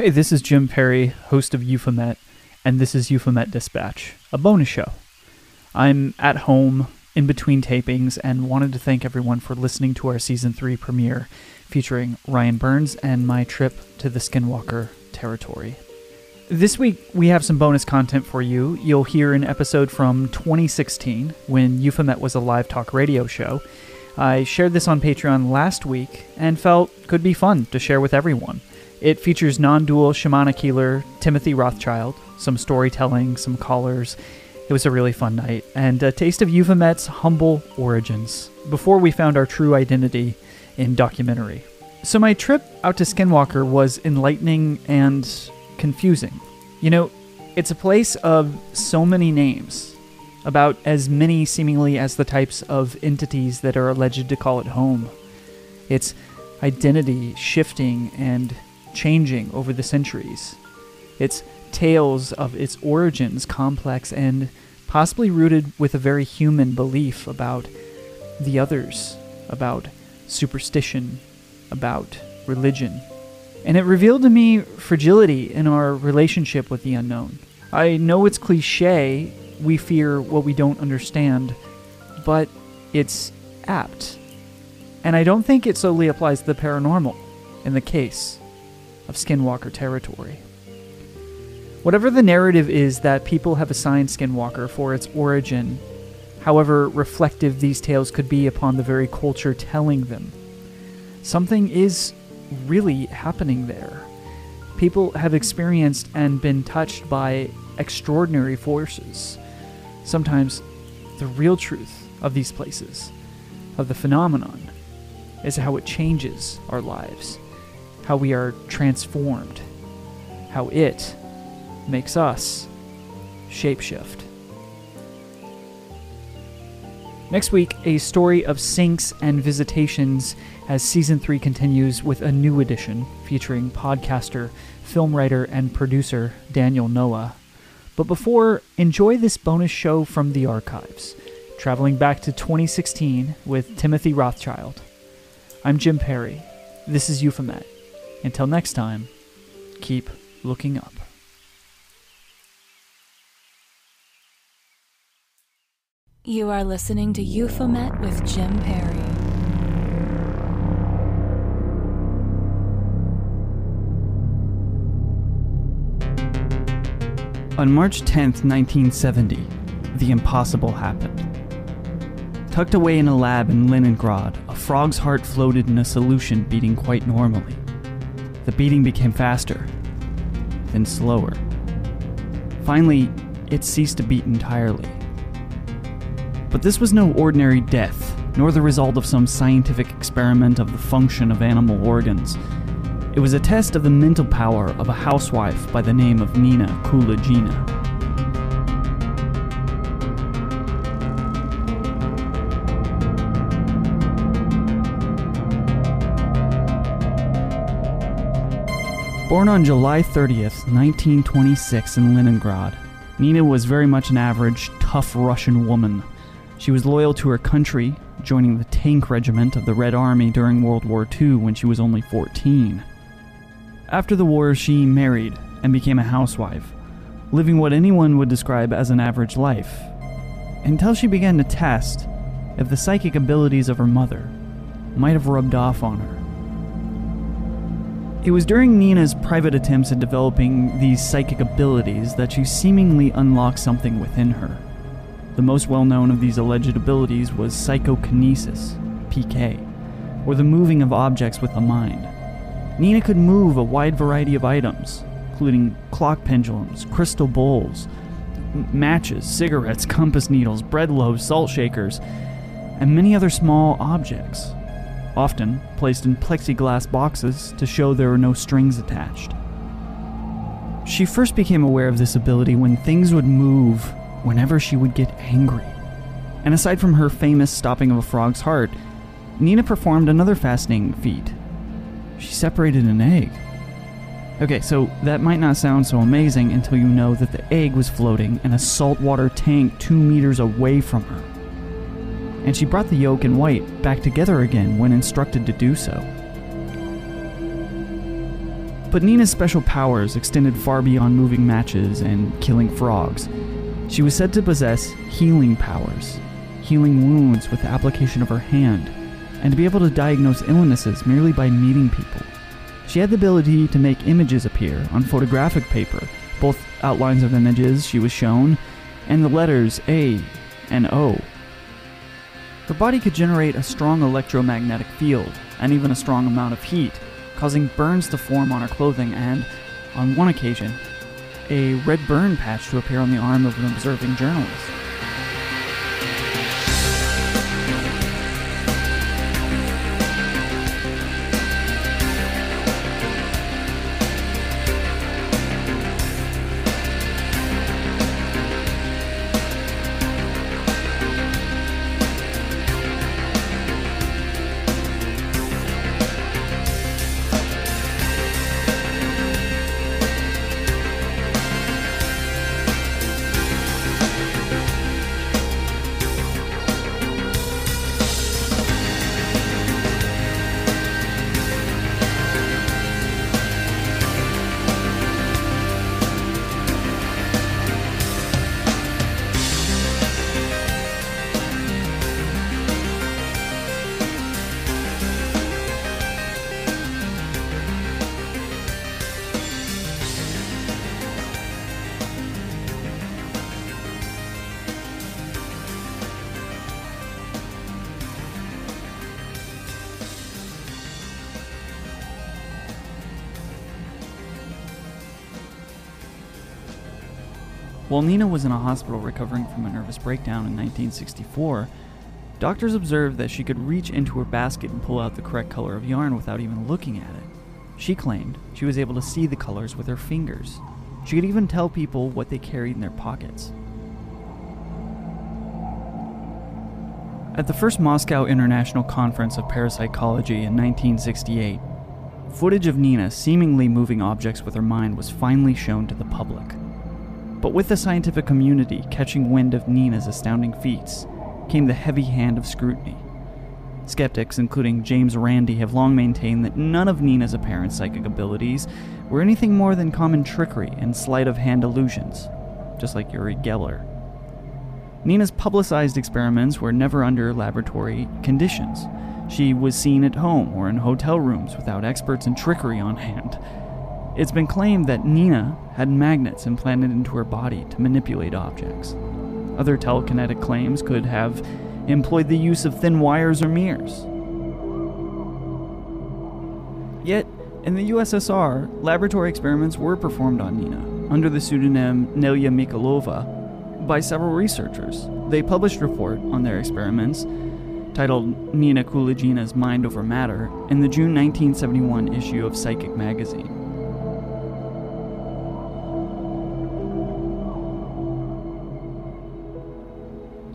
Hey, this is Jim Perry, host of Euphomet, and this is Euphomet Dispatch, a bonus show. I'm at home in between tapings and wanted to thank everyone for listening to our season 3 premiere featuring Ryan Burns and my trip to the Skinwalker territory. This week, we have some bonus content for you. You'll hear an episode from 2016 when Euphomet was a live talk radio show. I shared this on Patreon last week and felt could be fun to share with everyone. It features non dual shamanic healer Timothy Rothschild, some storytelling, some callers. It was a really fun night, and a taste of Euphomet's humble origins before we found our true identity in documentary. So, my trip out to Skinwalker was enlightening and confusing. You know, it's a place of so many names, about as many seemingly as the types of entities that are alleged to call it home. Its identity shifting and changing over the centuries. Its tales of its origins complex and possibly rooted with a very human belief about the others, about superstition, about religion. And it revealed to me fragility in our relationship with the unknown. I know it's cliche, we fear what we don't understand, but it's apt. And I don't think it solely applies to the paranormal in the case of Skinwalker territory. Whatever the narrative is that people have assigned Skinwalker for its origin, however reflective these tales could be upon the very culture telling them, something is really happening there. People have experienced and been touched by extraordinary forces. Sometimes the real truth of these places, of the phenomenon, is how it changes our lives how we are transformed, how it makes us shapeshift. Next week, a story of sinks and visitations as season 3 continues with a new edition featuring podcaster, film writer, and producer Daniel Noah. But before, enjoy this bonus show from the archives, traveling back to 2016 with Timothy Rothschild. I'm Jim Perry. This is Euphomet. Until next time, keep looking up. You are listening to Euphomet with Jim Perry. On March 10th, 1970, the impossible happened. Tucked away in a lab in Leningrad, a frog's heart floated in a solution beating quite normally. The beating became faster, then slower. Finally, it ceased to beat entirely. But this was no ordinary death, nor the result of some scientific experiment of the function of animal organs. It was a test of the mental power of a housewife by the name of Nina Kulagina. Born on July 30th, 1926, in Leningrad, Nina was very much an average, tough Russian woman. She was loyal to her country, joining the tank regiment of the Red Army during World War II when she was only 14. After the war, she married and became a housewife, living what anyone would describe as an average life, until she began to test if the psychic abilities of her mother might have rubbed off on her. It was during Nina's private attempts at developing these psychic abilities that she seemingly unlocked something within her. The most well known of these alleged abilities was psychokinesis, PK, or the moving of objects with the mind. Nina could move a wide variety of items, including clock pendulums, crystal bowls, matches, cigarettes, compass needles, bread loaves, salt shakers, and many other small objects, often placed in plexiglass boxes to show there were no strings attached. She first became aware of this ability when things would move whenever she would get angry. And aside from her famous stopping of a frog's heart, Nina performed another fascinating feat. She separated an egg. Okay, so that might not sound so amazing until you know that the egg was floating in a saltwater tank two meters away from her. And she brought the yolk and white back together again when instructed to do so. But Nina's special powers extended far beyond moving matches and killing frogs. She was said to possess healing powers, healing wounds with the application of her hand, and to be able to diagnose illnesses merely by meeting people. She had the ability to make images appear on photographic paper, both outlines of images she was shown and the letters A and O. Her body could generate a strong electromagnetic field and even a strong amount of heat, causing burns to form on her clothing and, on one occasion, a red burn patch to appear on the arm of an observing journalist. Nina was in a hospital recovering from a nervous breakdown in 1964, doctors observed that she could reach into her basket and pull out the correct color of yarn without even looking at it. She claimed she was able to see the colors with her fingers. She could even tell people what they carried in their pockets. At the first Moscow International Conference of Parapsychology in 1968, footage of Nina seemingly moving objects with her mind was finally shown to the public. But with the scientific community catching wind of Nina's astounding feats, came the heavy hand of scrutiny. Skeptics, including James Randi, have long maintained that none of Nina's apparent psychic abilities were anything more than common trickery and sleight of hand illusions, just like Uri Geller. Nina's publicized experiments were never under laboratory conditions. She was seen at home or in hotel rooms without experts in trickery on hand. It's been claimed that Nina had magnets implanted into her body to manipulate objects. Other telekinetic claims could have employed the use of thin wires or mirrors. Yet, in the USSR, laboratory experiments were performed on Nina under the pseudonym Nelia Mikalova by several researchers. They published a report on their experiments titled Nina Kulagina's Mind Over Matter in the June 1971 issue of Psychic magazine.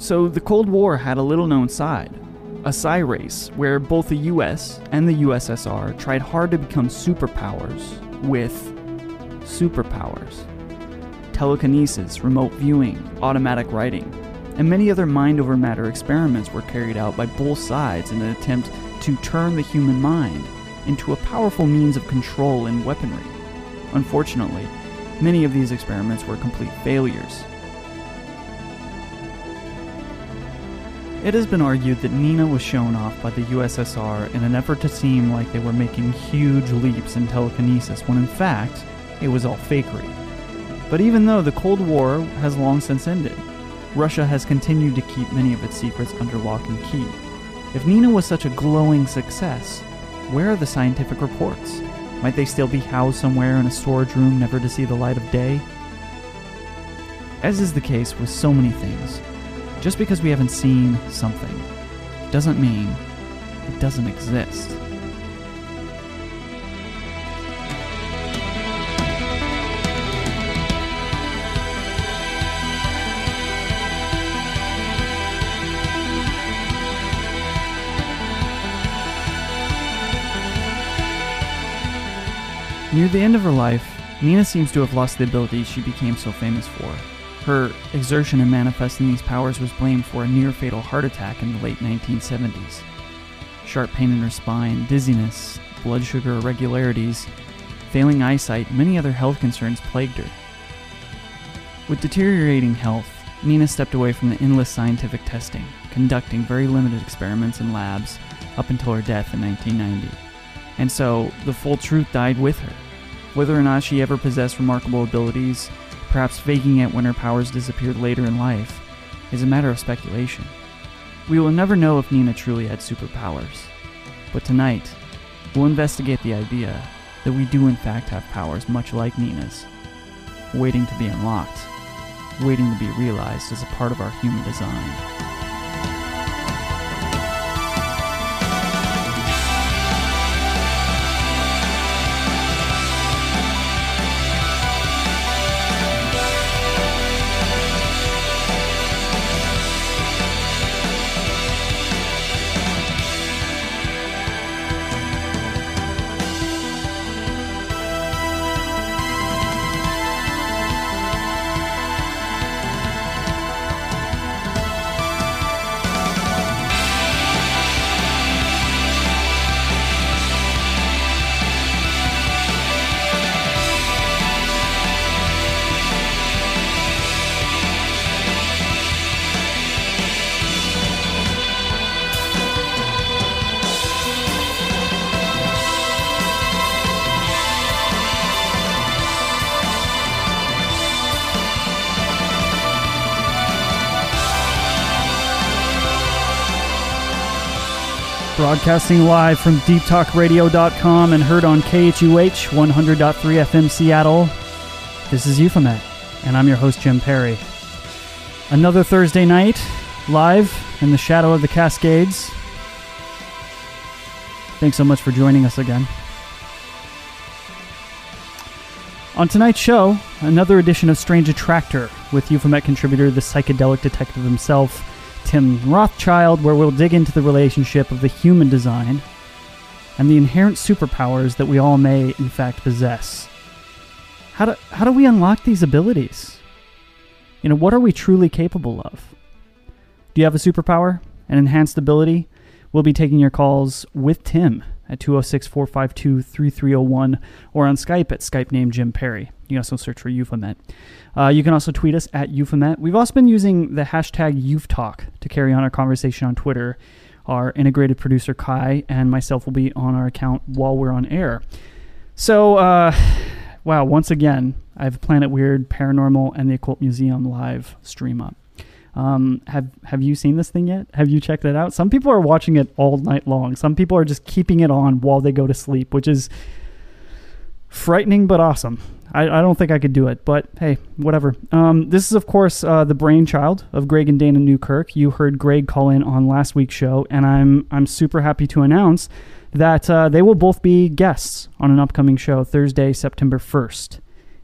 So the Cold War had a little known side, a psi race where both the US and the USSR tried hard to become superpowers with superpowers. telekinesis, remote viewing, automatic writing, and many other mind over matter experiments were carried out by both sides in an attempt to turn the human mind into a powerful means of control and weaponry. Unfortunately, many of these experiments were complete failures. It has been argued that Nina was shown off by the USSR in an effort to seem like they were making huge leaps in telekinesis when in fact, it was all fakery. But even though the Cold War has long since ended, Russia has continued to keep many of its secrets under lock and key. If Nina was such a glowing success, where are the scientific reports? Might they still be housed somewhere in a storage room never to see the light of day? As is the case with so many things, just because we haven't seen something doesn't mean it doesn't exist. Near the end of her life, Nina seems to have lost the abilities she became so famous for. Her exertion in manifesting these powers was blamed for a near fatal heart attack in the late 1970s. Sharp pain in her spine, dizziness, blood sugar irregularities, failing eyesight, many other health concerns plagued her. With deteriorating health, Nina stepped away from the endless scientific testing, conducting very limited experiments in labs up until her death in 1990. And so, the full truth died with her. Whether or not she ever possessed remarkable abilities, perhaps faking it when her powers disappeared later in life, is a matter of speculation. We will never know if Nina truly had superpowers. But tonight, we'll investigate the idea that we do in fact have powers much like Nina's, waiting to be unlocked, waiting to be realized as a part of our human design. Broadcasting live from deeptalkradio.com and heard on KHUH 100.3 FM Seattle. This is Euphomet, and I'm your host, Jim Perry. Another Thursday night, live in the shadow of the Cascades. Thanks so much for joining us again. On tonight's show, another edition of Strange Attractor with Euphomet contributor, the psychedelic detective himself. Tim Rothschild, where we'll dig into the relationship of the human design and the inherent superpowers that we all may, in fact, possess. How do, how do we unlock these abilities? You know, what are we truly capable of? Do you have a superpower, an enhanced ability? We'll be taking your calls with Tim at 206 452 3301 or on Skype at Skype name Jim Perry. You can also search for Euphomet. Uh, you can also tweet us at Euphomet. We've also been using the hashtag YouthTalk to carry on our conversation on Twitter. Our integrated producer Kai and myself will be on our account while we're on air. So, uh, wow, once again, I have Planet Weird, Paranormal, and the Occult Museum live stream up. Um, have Have you seen this thing yet? Have you checked it out? Some people are watching it all night long. Some people are just keeping it on while they go to sleep, which is frightening but awesome. I, I don't think I could do it, but hey, whatever. Um, this is, of course, uh, the brainchild of Greg and Dana Newkirk. You heard Greg call in on last week's show, and I'm I'm super happy to announce that uh, they will both be guests on an upcoming show Thursday, September 1st,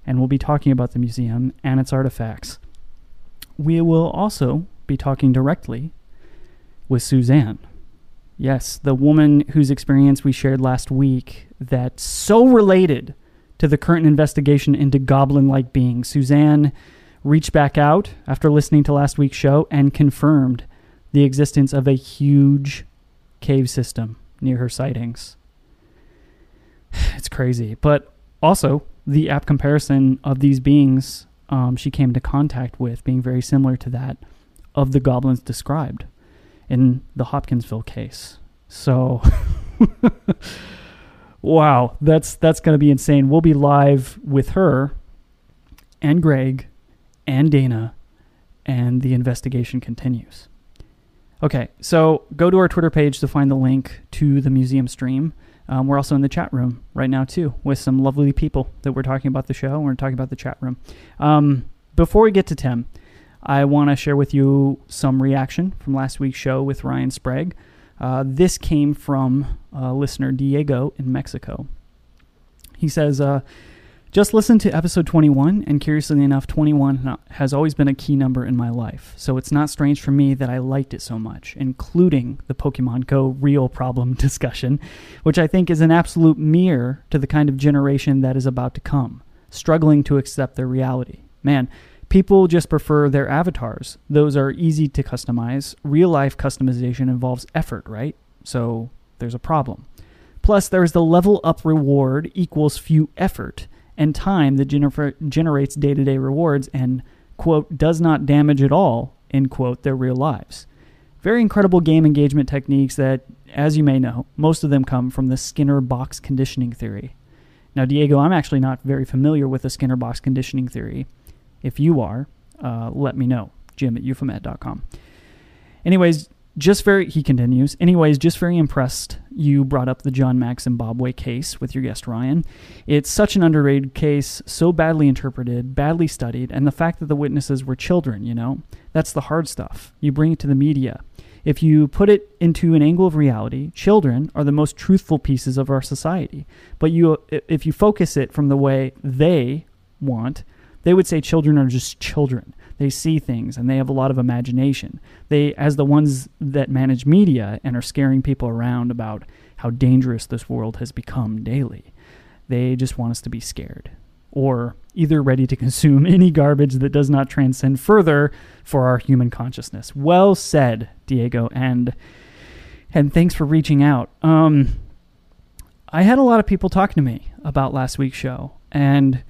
and we'll be talking about the museum and its artifacts. We will also be talking directly with Suzanne. Yes, the woman whose experience we shared last week that's so related to the current investigation into goblin like beings. Suzanne reached back out after listening to last week's show and confirmed the existence of a huge cave system near her sightings. It's crazy. But also, the app comparison of these beings um, she came into contact with being very similar to that of the goblins described in the Hopkinsville case. So, wow, that's that's going to be insane. We'll be live with her and Greg and Dana, and the investigation continues. Okay, so go to our Twitter page to find the link to the museum stream. Um, we're also in the chat room right now too, with some lovely people that we're talking about the show. We're talking about the chat room. Um, before we get to Tim, I want to share with you some reaction from last week's show with Ryan Sprague. Uh, this came from uh, listener Diego in Mexico. He says, uh, just listen to episode 21, and curiously enough, 21 has always been a key number in my life, so it's not strange for me that I liked it so much, including the Pokemon Go real problem discussion, which I think is an absolute mirror to the kind of generation that is about to come, struggling to accept their reality. Man, people just prefer their avatars. Those are easy to customize. Real life customization involves effort, right? So there's a problem. Plus, there's the level up reward equals few effort and time that gener- generates day to day rewards and, quote, does not damage at all, end quote, their real lives. Very incredible game engagement techniques that, as you may know, most of them come from the Skinner box conditioning theory. Now, Diego, I'm actually not very familiar with the Skinner box conditioning theory. If you are, uh, let me know. Jim at euphomet.com. Anyways, just very, he continues, anyways, just very impressed you brought up the John Mack Zimbabwe case with your guest Ryan. It's such an underrated case, so badly interpreted, badly studied, and the fact that the witnesses were children, you know, that's the hard stuff. You bring it to the media. If you put it into an angle of reality, children are the most truthful pieces of our society. But you, if you focus it from the way they want, they would say children are just children. They see things and they have a lot of imagination. They, as the ones that manage media and are scaring people around about how dangerous this world has become daily, they just want us to be scared or either ready to consume any garbage that does not transcend further for our human consciousness. Well said, Diego, and and thanks for reaching out. Um, I had a lot of people talking to me about last week's show, and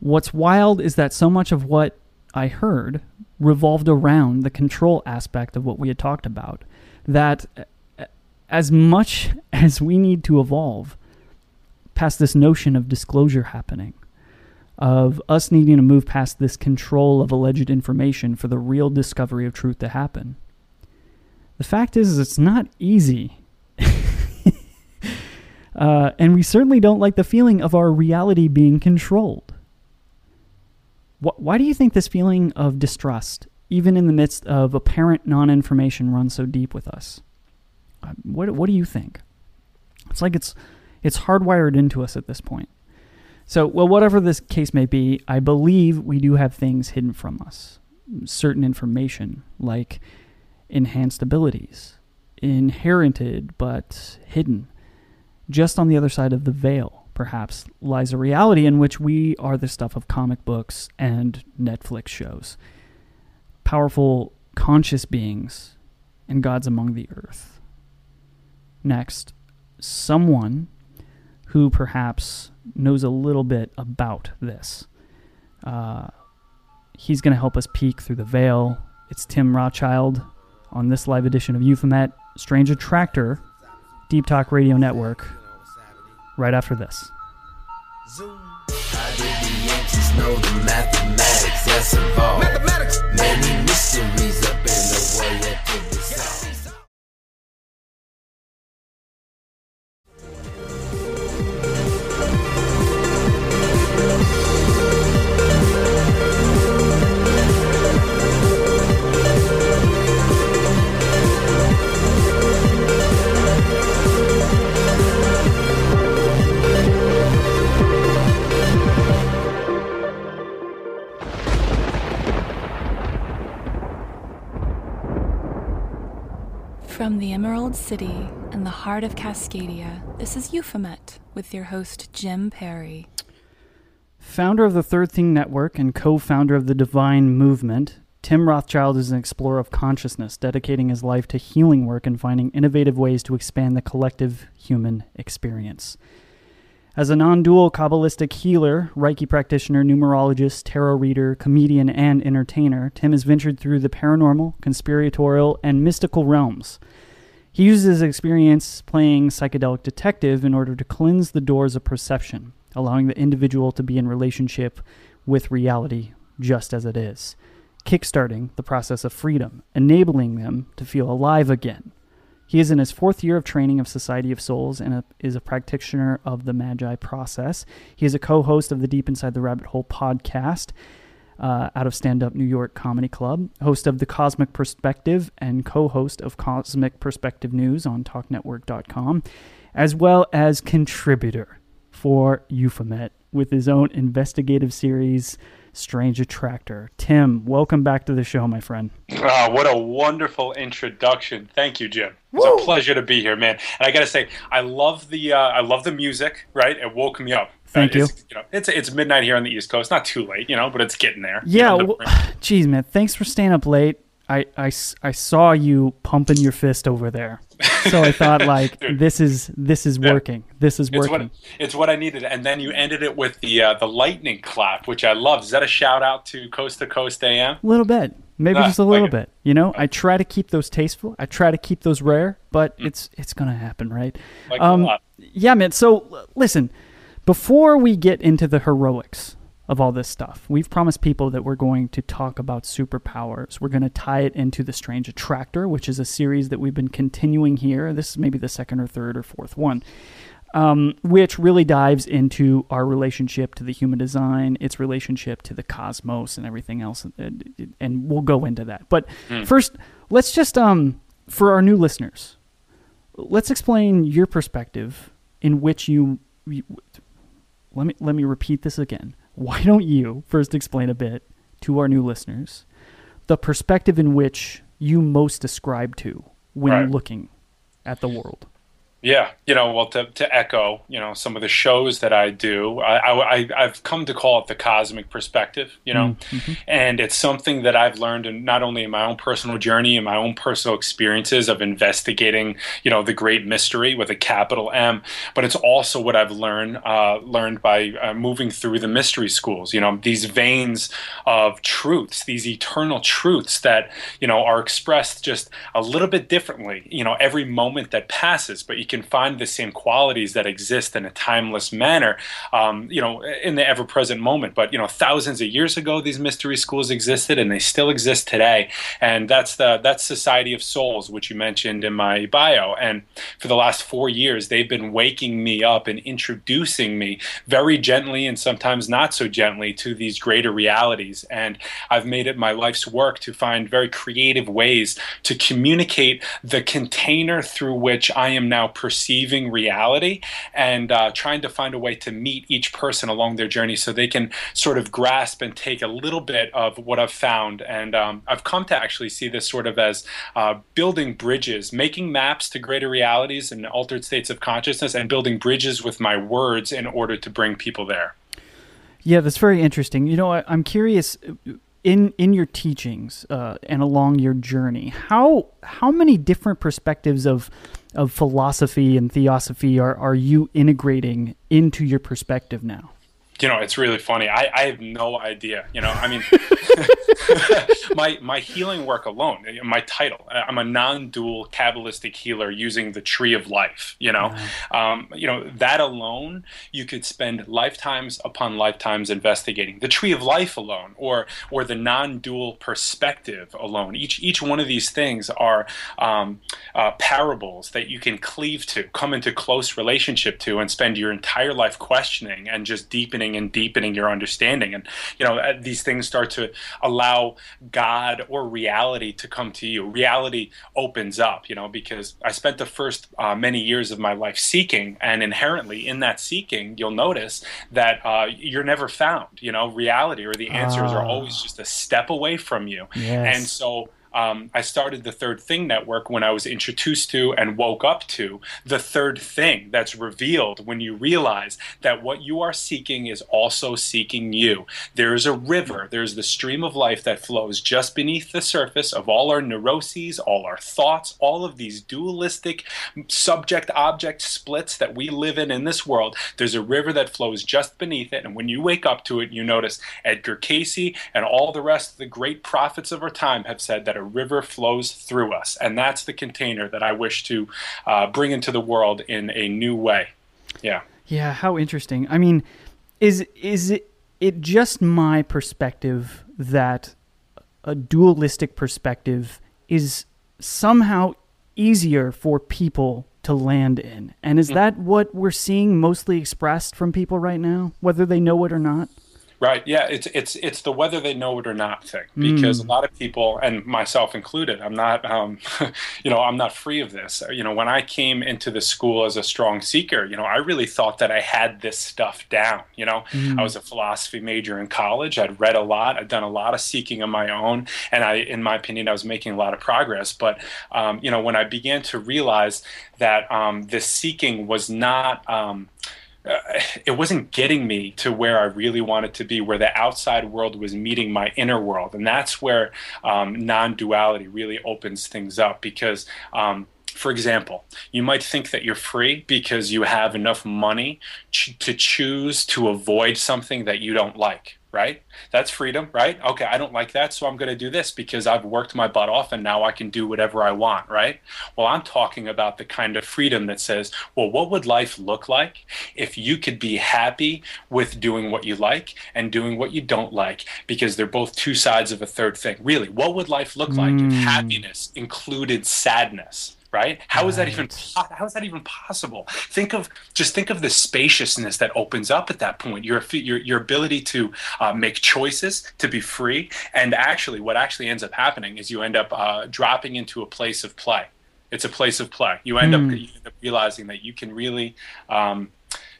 what's wild is that so much of what I heard revolved around the control aspect of what we had talked about. That as much as we need to evolve past this notion of disclosure happening, of us needing to move past this control of alleged information for the real discovery of truth to happen. The fact is, is it's not easy. uh, and we certainly don't like the feeling of our reality being controlled. Why do you think this feeling of distrust, even in the midst of apparent non information, runs so deep with us? Uh, what, what do you think? It's like it's, it's hardwired into us at this point. So, well, whatever this case may be, I believe we do have things hidden from us. Certain information, like enhanced abilities, inherited but hidden. Just on the other side of the veil, perhaps, lies a reality in which we are the stuff of comic books and Netflix shows. Powerful, conscious beings and gods among the earth. Next, someone who perhaps knows a little bit about this. Uh, he's going to help us peek through the veil. It's Tim Rothschild on this live edition of Euphomet, Strange Attractor, Deep Talk Radio Network right after this. Zoom. How did the ancients know the mathematics that's involved? Mathematics. Many mysteries up in the way From the Emerald City and the heart of Cascadia, this is Euphomet with your host Jim Perry. Founder of the Third Thing Network and co founder of the Divine Movement, Tim Rothschild is an explorer of consciousness, dedicating his life to healing work and finding innovative ways to expand the collective human experience. As a non dual Kabbalistic healer, Reiki practitioner, numerologist, tarot reader, comedian, and entertainer, Tim has ventured through the paranormal, conspiratorial, and mystical realms. He uses his experience playing psychedelic detective in order to cleanse the doors of perception, allowing the individual to be in relationship with reality just as it is, kickstarting the process of freedom, enabling them to feel alive again. He is in his fourth year of training of Society of Souls and a, is a practitioner of the Magi process. He is a co host of the Deep Inside the Rabbit Hole podcast uh, out of Stand Up New York Comedy Club, host of The Cosmic Perspective, and co host of Cosmic Perspective News on TalkNetwork.com, as well as contributor for Euphomet with his own investigative series Strange Attractor. Tim, welcome back to the show, my friend. Oh, what a wonderful introduction! Thank you, Jim. It's Woo! a pleasure to be here, man. And I got to say, I love the uh, I love the music. Right, it woke me up. Thank uh, you. It's, you know, it's it's midnight here on the East Coast. Not too late, you know, but it's getting there. Yeah. You know, well, geez, man. Thanks for staying up late. I, I, I saw you pumping your fist over there. So I thought like Dude, this is this is working. Yeah. This is working. It's what, it's what, I needed. And then you ended it with the uh, the lightning clap, which I love. Is that a shout out to Coast to Coast AM? A little bit. Maybe just a little like bit. You know, I try to keep those tasteful. I try to keep those rare, but mm. it's it's going to happen, right? Like um, yeah, man. So listen, before we get into the heroics of all this stuff. We've promised people that we're going to talk about superpowers. We're going to tie it into The Strange Attractor, which is a series that we've been continuing here. This is maybe the second or third or fourth one, um, which really dives into our relationship to the human design, its relationship to the cosmos, and everything else. And, and we'll go into that. But mm. first, let's just, um, for our new listeners, let's explain your perspective in which you, you let me let me repeat this again why don't you first explain a bit to our new listeners the perspective in which you most ascribe to when right. looking at the world? Yeah, you know, well, to, to echo, you know, some of the shows that I do, I, I, have come to call it the cosmic perspective, you know, mm-hmm. and it's something that I've learned in not only in my own personal journey and my own personal experiences of investigating, you know, the great mystery with a capital M, but it's also what I've learned uh, learned by uh, moving through the mystery schools, you know, these veins of truths, these eternal truths that, you know, are expressed just a little bit differently, you know, every moment that passes, but you can find the same qualities that exist in a timeless manner, um, you know, in the ever-present moment. But you know, thousands of years ago, these mystery schools existed, and they still exist today. And that's the that's Society of Souls, which you mentioned in my bio. And for the last four years, they've been waking me up and introducing me very gently and sometimes not so gently to these greater realities. And I've made it my life's work to find very creative ways to communicate the container through which I am now perceiving reality and uh, trying to find a way to meet each person along their journey so they can sort of grasp and take a little bit of what I've found. And um, I've come to actually see this sort of as uh, building bridges, making maps to greater realities and altered states of consciousness, and building bridges with my words in order to bring people there. Yeah, that's very interesting. You know, I, am curious in in your teachings uh, and along your journey, how how many different perspectives of of philosophy and theosophy are, are you integrating into your perspective now? You know, it's really funny. I, I have no idea. You know, I mean, my my healing work alone, my title, I'm a non-dual Kabbalistic healer using the Tree of Life. You know, um, you know that alone, you could spend lifetimes upon lifetimes investigating the Tree of Life alone, or or the non-dual perspective alone. Each each one of these things are um, uh, parables that you can cleave to, come into close relationship to, and spend your entire life questioning and just deepening and deepening your understanding. And, you know, uh, these things start to allow God or reality to come to you. Reality opens up, you know, because I spent the first uh, many years of my life seeking, and inherently in that seeking, you'll notice that uh, you're never found, you know, reality or the answers are always ah. just a step away from you. Yes. And so, um, I started the Third Thing Network when I was introduced to and woke up to the third thing that's revealed when you realize that what you are seeking is also seeking you. There is a river, there's the stream of life that flows just beneath the surface of all our neuroses, all our thoughts, all of these dualistic subject object splits that we live in in this world. There's a river that flows just beneath it, and when you wake up to it, you notice Edgar Cayce and all the rest of the great prophets of our time have said that a river flows through us, and that's the container that I wish to uh, bring into the world in a new way. Yeah. Yeah. How interesting. I mean, is is it it just my perspective that a dualistic perspective is somehow easier for people to land in. And is mm. that what we're seeing mostly expressed from people right now, whether they know it or not? Right. Yeah. It's it's it's the whether they know it or not thing because mm. a lot of people and myself included, I'm not, um, you know, I'm not free of this. You know, when I came into the school as a strong seeker, you know, I really thought that I had this stuff down. You know, mm. I was a philosophy major in college. I'd read a lot. I'd done a lot of seeking on my own, and I, in my opinion, I was making a lot of progress. But um, you know, when I began to realize that um, this seeking was not um, uh, it wasn't getting me to where I really wanted to be, where the outside world was meeting my inner world. And that's where um, non duality really opens things up because. Um, for example, you might think that you're free because you have enough money ch- to choose to avoid something that you don't like right? That's freedom, right? Okay, I don't like that, so I'm going to do this because I've worked my butt off and now I can do whatever I want, right? Well, I'm talking about the kind of freedom that says, well, what would life look like if you could be happy with doing what you like and doing what you don't like? Because they're both two sides of a third thing. Really, what would life look like mm. if happiness included sadness? Right? How is that even how is that even possible? Think of just think of the spaciousness that opens up at that point. Your your your ability to uh, make choices, to be free, and actually, what actually ends up happening is you end up uh, dropping into a place of play. It's a place of play. You end, mm. up, hmm. you end up realizing that you can really um,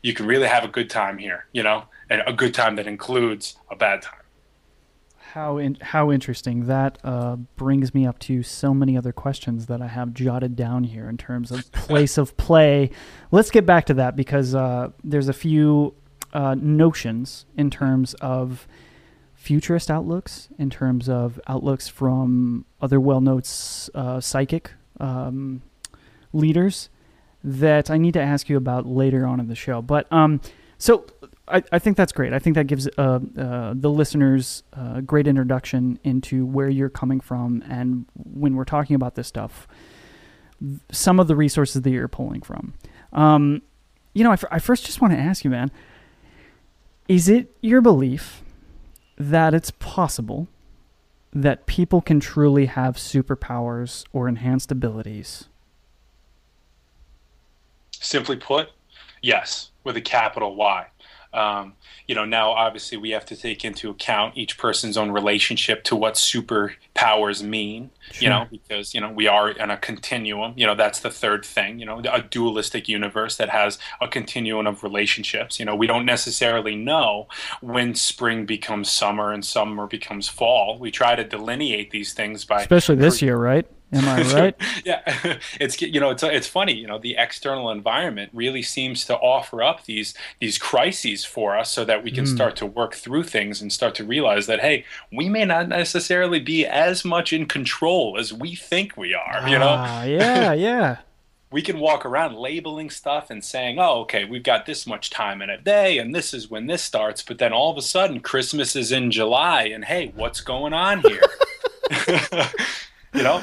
you can really have a good time here. You know, and a good time that includes a bad time. How in, how interesting. That uh, brings me up to so many other questions that I have jotted down here in terms of place of play. Let's get back to that because uh, there's a few uh, notions in terms of futurist outlooks, in terms of outlooks from other well-known uh, psychic um, leaders that I need to ask you about later on in the show. But um, so I, I think that's great. I think that gives uh, uh, the listeners a great introduction into where you're coming from and when we're talking about this stuff, some of the resources that you're pulling from. Um, you know, I, f- I first just want to ask you, man, is it your belief that it's possible that people can truly have superpowers or enhanced abilities? Simply put, yes, with a capital Y. Um, you know, now obviously we have to take into account each person's own relationship to what superpowers mean, sure. you know, because, you know, we are in a continuum. You know, that's the third thing, you know, a dualistic universe that has a continuum of relationships. You know, we don't necessarily know when spring becomes summer and summer becomes fall. We try to delineate these things by. Especially this year, right? Am I right? yeah, it's you know it's it's funny you know the external environment really seems to offer up these these crises for us so that we can mm. start to work through things and start to realize that hey we may not necessarily be as much in control as we think we are. You know? Ah, yeah, yeah. we can walk around labeling stuff and saying, "Oh, okay, we've got this much time in a day, and this is when this starts." But then all of a sudden, Christmas is in July, and hey, what's going on here? you know,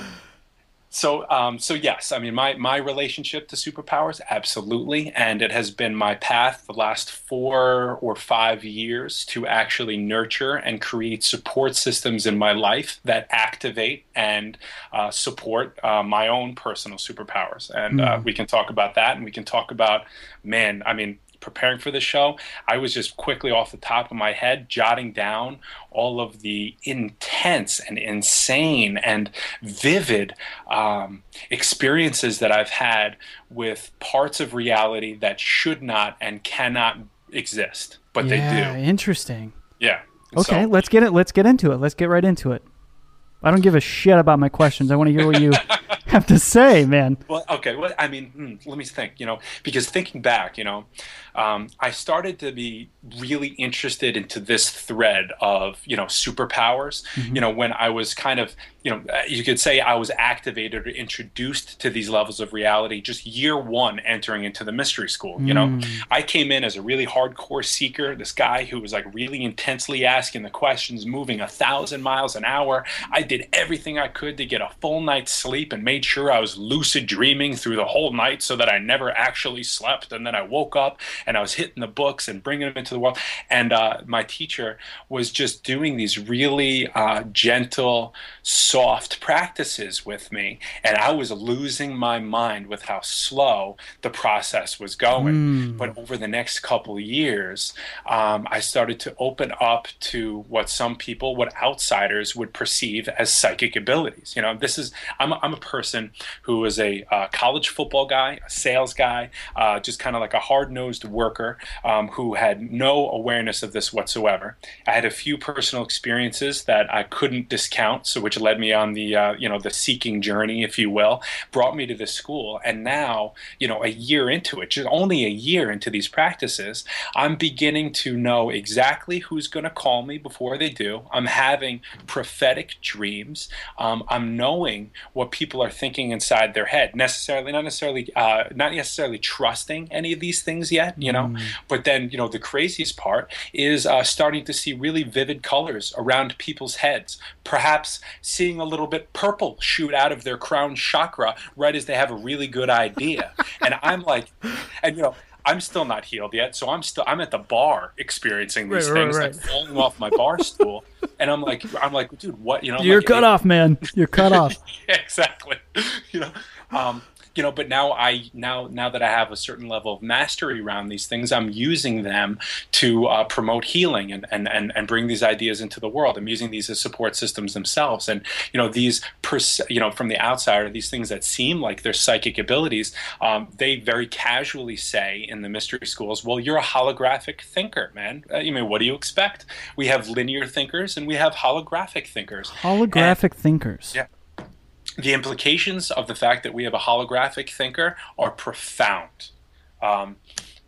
so, um, so yes, I mean, my my relationship to superpowers, absolutely, and it has been my path the last four or five years to actually nurture and create support systems in my life that activate and uh, support uh, my own personal superpowers. And mm. uh, we can talk about that, and we can talk about, man, I mean, preparing for the show, I was just quickly off the top of my head jotting down all of the intense and insane and vivid um, experiences that I've had with parts of reality that should not and cannot exist, but yeah, they do. Interesting. Yeah. Okay, so, let's get it. Let's get into it. Let's get right into it. I don't give a shit about my questions. I want to hear what you have to say, man. Well, okay. Well, I mean, hmm, let me think. You know, because thinking back, you know, um, I started to be really interested into this thread of you know superpowers. Mm-hmm. You know, when I was kind of you know you could say I was activated or introduced to these levels of reality just year one entering into the mystery school. You know, mm. I came in as a really hardcore seeker. This guy who was like really intensely asking the questions, moving a thousand miles an hour. I did everything I could to get a full night's sleep and made sure I was lucid dreaming through the whole night so that I never actually slept. And then I woke up and I was hitting the books and bringing them into the world. And uh, my teacher was just doing these really uh, gentle, soft practices with me, and I was losing my mind with how slow the process was going. Mm. But over the next couple years, um, I started to open up to what some people, what outsiders would perceive as psychic abilities. You know, this is I'm a, I'm a person who was a uh, college football guy, a sales guy, uh, just kind of like a hard nosed worker um, who had no awareness of this whatsoever. I had a few personal experiences that I couldn't discount, so which led me on the uh, you know the seeking journey, if you will, brought me to this school, and now you know a year into it, just only a year into these practices, I'm beginning to know exactly who's going to call me before they do. I'm having prophetic dreams. Um, I'm knowing what people are thinking inside their head. Necessarily, not necessarily, uh, not necessarily trusting any of these things yet. You know, Mm. But then, you know, the craziest part is uh, starting to see really vivid colors around people's heads. Perhaps seeing a little bit purple shoot out of their crown chakra right as they have a really good idea. and I'm like, and you know, I'm still not healed yet, so I'm still I'm at the bar experiencing these right, things, right, right. like falling off my bar stool, and I'm like I'm like, dude, what you know? You're like, cut off, man. You're cut off. yeah, exactly. You know, um, you know but now i now now that i have a certain level of mastery around these things i'm using them to uh, promote healing and, and and and bring these ideas into the world. I'm using these as support systems themselves. And you know these pers- you know from the outsider these things that seem like they're psychic abilities. Um, they very casually say in the mystery schools well you're a holographic thinker man. Uh, you mean what do you expect? We have linear thinkers and we have holographic thinkers. Holographic and, thinkers. Yeah the implications of the fact that we have a holographic thinker are profound. Um,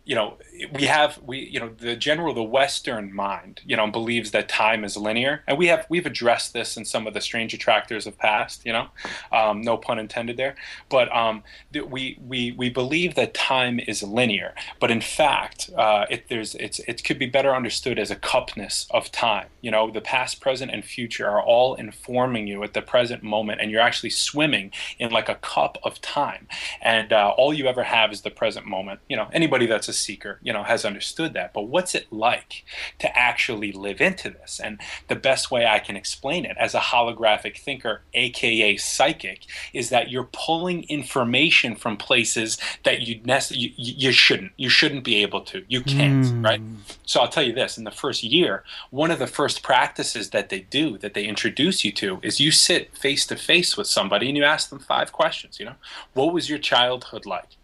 you know, we have we you know the general the Western mind you know believes that time is linear, and we have we've addressed this in some of the strange attractors of past. You know, um, no pun intended there. But um, we we we believe that time is linear, but in fact, uh, it there's it's it could be better understood as a cupness of time. You know, the past, present, and future are all informing you at the present moment, and you're actually swimming in like a cup of time, and uh, all you ever have is the present moment. You know, anybody that's a seeker, you know, has understood that. But what's it like to actually live into this? And the best way I can explain it as a holographic thinker, aka psychic, is that you're pulling information from places that you you, you shouldn't. You shouldn't be able to. You can't, mm. right? So I'll tell you this: in the first year, one of the first practices that they do, that they introduce you to, is you sit face to face with somebody and you ask them five questions. You know, what was your childhood like?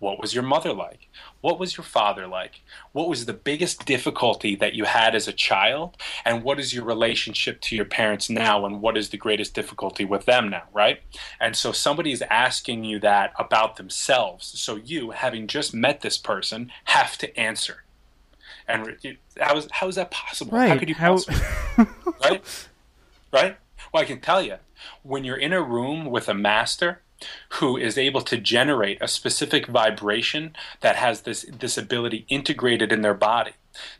What was your mother like? What was your father like? What was the biggest difficulty that you had as a child? And what is your relationship to your parents now? And what is the greatest difficulty with them now, right? And so somebody is asking you that about themselves. So you, having just met this person, have to answer. And how is, how is that possible? Right. How could you possibly? right? Right? Well, I can tell you, when you're in a room with a master, who is able to generate a specific vibration that has this, this ability integrated in their body.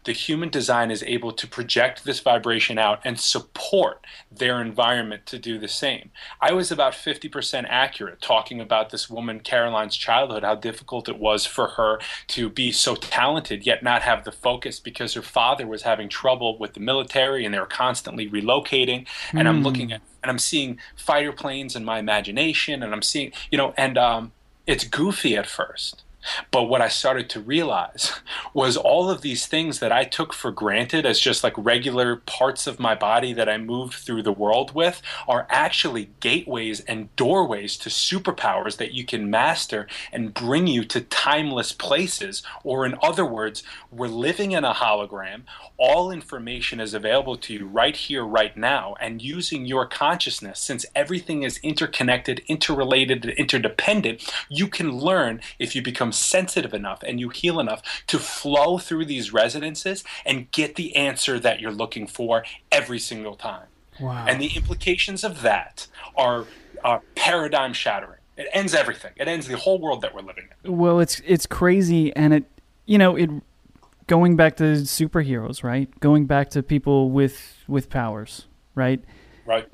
The human design is able to project this vibration out and support their environment to do the same. I was about 50% accurate talking about this woman, Caroline's childhood, how difficult it was for her to be so talented yet not have the focus because her father was having trouble with the military and they were constantly relocating. And mm. I'm looking hmm. at and I'm seeing fighter planes in my imagination, and I'm seeing, you know, and um, it's goofy at first. But what I started to realize was all of these things that I took for granted as just like regular parts of my body that I moved through the world with are actually gateways and doorways to superpowers that you can master and bring you to timeless places. Or, in other words, we're living in a hologram. All information is available to you right here, right now. And using your consciousness, since everything is interconnected, interrelated, and interdependent, you can learn if you become sensitive enough and you heal enough to flow through these resonances and get the answer that you're looking for every single time. Wow. And the implications of that are, are paradigm shattering. It ends everything. It ends the whole world that we're living in. Well, it's it's crazy, and it you know it going back to superheroes, right? Going back to people with with powers, right? Right.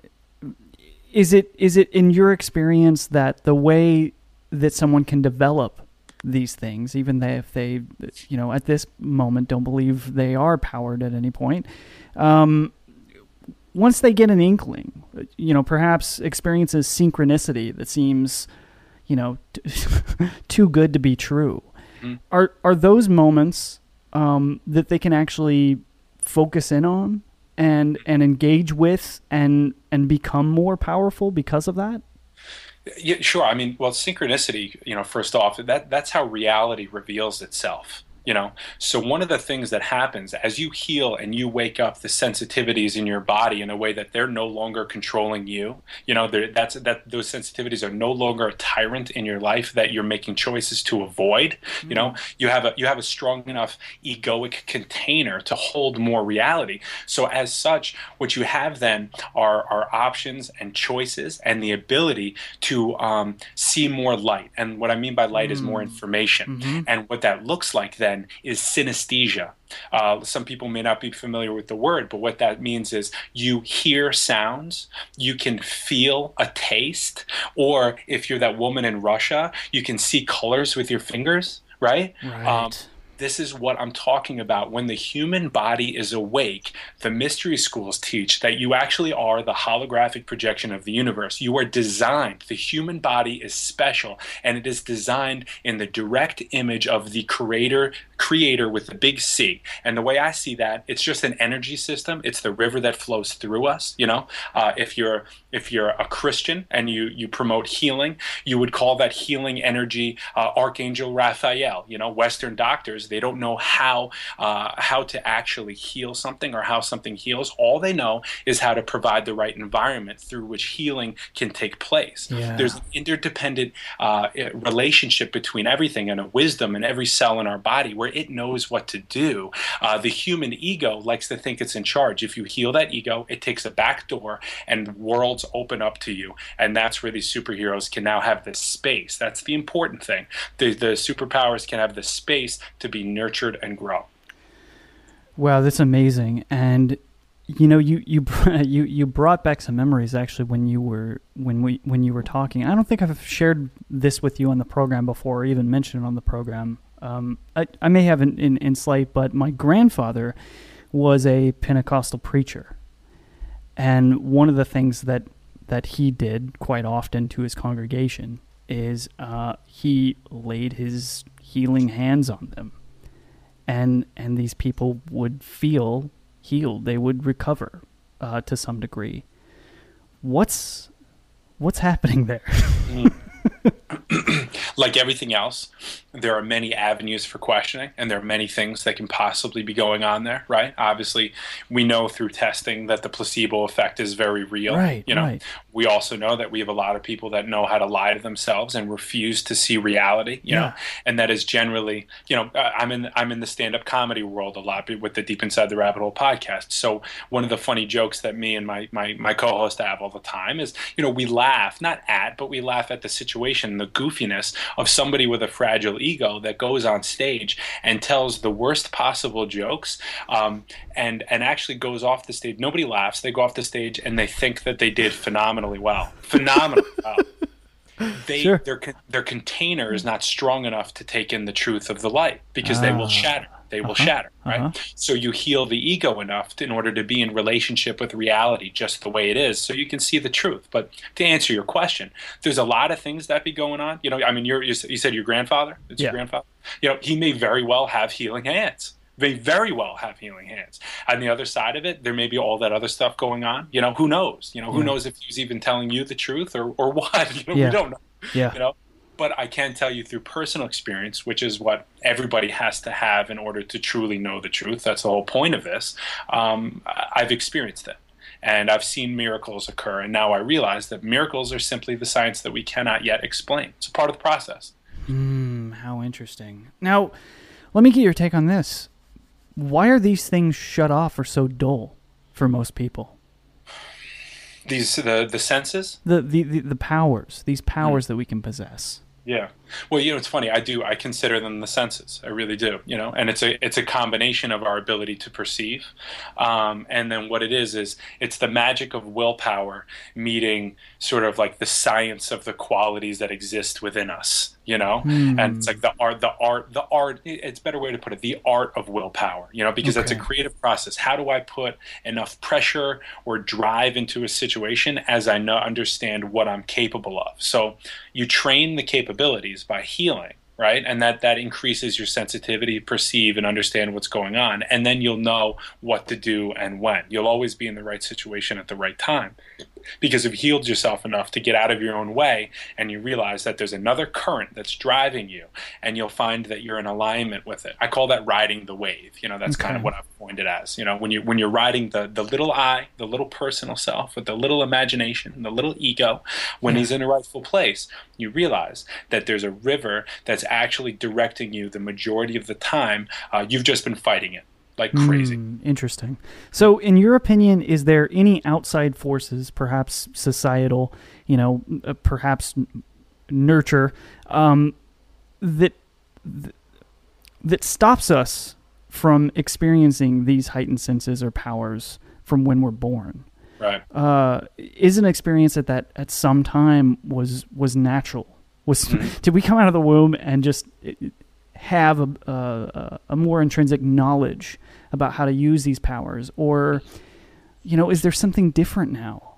Is it is it in your experience that the way that someone can develop these things, even if they, you know, at this moment don't believe they are powered at any point, um, once they get an inkling, you know, perhaps experiences synchronicity that seems, you know, t- too good to be true. Mm-hmm. Are are those moments um, that they can actually focus in on and and engage with and and become more powerful because of that? Yeah, sure. I mean, well, synchronicity. You know, first off, that that's how reality reveals itself you know so one of the things that happens as you heal and you wake up the sensitivities in your body in a way that they're no longer controlling you you know that's that those sensitivities are no longer a tyrant in your life that you're making choices to avoid mm-hmm. you know mm. you have a you have a strong enough egoic container to hold more reality so as such what you have then are are options and choices and the ability to um, see more light and what i mean by light mm-hmm. is more mm. information mm-hmm. and what that looks like then is synesthesia. Uh, some people may not be familiar with the word, but what that means is you hear sounds, you can feel a taste, or if you're that woman in Russia, you can see colors with your fingers, right? Right. Um, this is what I'm talking about. When the human body is awake, the mystery schools teach that you actually are the holographic projection of the universe. You are designed, the human body is special, and it is designed in the direct image of the creator, creator with the big C. And the way I see that, it's just an energy system. It's the river that flows through us. You know, uh, if you're if you're a Christian and you you promote healing, you would call that healing energy uh, Archangel Raphael. You know, Western doctors they don't know how uh, how to actually heal something or how something heals. All they know is how to provide the right environment through which healing can take place. Yeah. There's an interdependent uh, relationship between everything and a wisdom in every cell in our body where it knows what to do. Uh, the human ego likes to think it's in charge. If you heal that ego, it takes a back door and worlds open up to you. And that's where these superheroes can now have this space. That's the important thing. The, the superpowers can have the space to be nurtured and grow. Wow, that's amazing. And you know, you you you you brought back some memories actually when you were when we when you were talking. I don't think I've shared this with you on the program before, or even mentioned it on the program. Um, I I may have in, in in slight, but my grandfather was a Pentecostal preacher, and one of the things that that he did quite often to his congregation is uh, he laid his healing hands on them and and these people would feel healed. They would recover uh, to some degree. What's what's happening there? Like everything else, there are many avenues for questioning, and there are many things that can possibly be going on there, right? Obviously, we know through testing that the placebo effect is very real. Right. You know, right. we also know that we have a lot of people that know how to lie to themselves and refuse to see reality. You yeah. know, and that is generally, you know, uh, I'm in I'm in the stand up comedy world a lot with the Deep Inside the Rabbit Hole podcast. So one of the funny jokes that me and my my my co-host have all the time is, you know, we laugh not at, but we laugh at the situation, the goofiness of somebody with a fragile ego that goes on stage and tells the worst possible jokes um, and and actually goes off the stage. Nobody laughs. They go off the stage and they think that they did phenomenally well. Phenomenally well. They sure. their their container is not strong enough to take in the truth of the light because they will ah. shatter They will shatter, right? uh-huh. So you heal the ego enough to, in order to be in relationship with reality just the way it is, so you can see the truth. But to answer your question, there's a lot of things that be going on. You know, I mean, you're, you you said your grandfather. It's Yeah. your grandfather. You know, he may very well have healing hands. They very well have healing hands. On the other side of it, there may be all that other stuff going on. You know, who knows? You know, who Yeah. knows if he's even telling you the truth or, or what? You know, Yeah. we don't know Yeah. you know but i can tell you through personal experience which is what everybody has to have in order to truly know the truth that's the whole point of this um, i've experienced it and i've seen miracles occur and now i realize that miracles are simply the science that we cannot yet explain it's a part of the process Hmm, how interesting. Now, let me get your take on this. Why are these things shut off or so dull for most people? these the the senses The the the, the powers, these powers that we can possess. Yeah. Well, you know, it's funny. I do. I consider them the senses. I really do. You know, and it's a it's a combination of our ability to perceive, um, and then what it is is it's the magic of willpower meeting sort of like the science of the qualities that exist within us. You know, and it's like the art, the art, the art. It's a better way to put it. The art of willpower. You know, because that's a creative process. How do I put enough pressure or drive into a situation as I know understand what I'm capable of? So you train the capabilities by healing, right? And that that increases your sensitivity, perceive and understand what's going on, and then you'll know what to do and when. You'll always be in the right situation at the right time. Because you've healed yourself enough to get out of your own way and you realize that there's another current that's driving you and you'll find that you're in alignment with it. I call that riding the wave. You know, that's kind of what I've coined it as. You know, when you when you're riding the the little I, the little personal self with the little imagination, the little ego, when he's in a rightful place, you realize that there's a river that's actually directing you the majority of the time. Uh, you've just been fighting it like crazy. Hmm, interesting. So, in your opinion, is there any outside forces, perhaps societal, you know, uh, perhaps nurture, um, that that stops us from experiencing these heightened senses or powers from when we're born? Right. uh, is an experience that that at some time was was natural. Was did we come out of the womb and just uh, have a, a a more intrinsic knowledge about how to use these powers, or you know, is there something different now?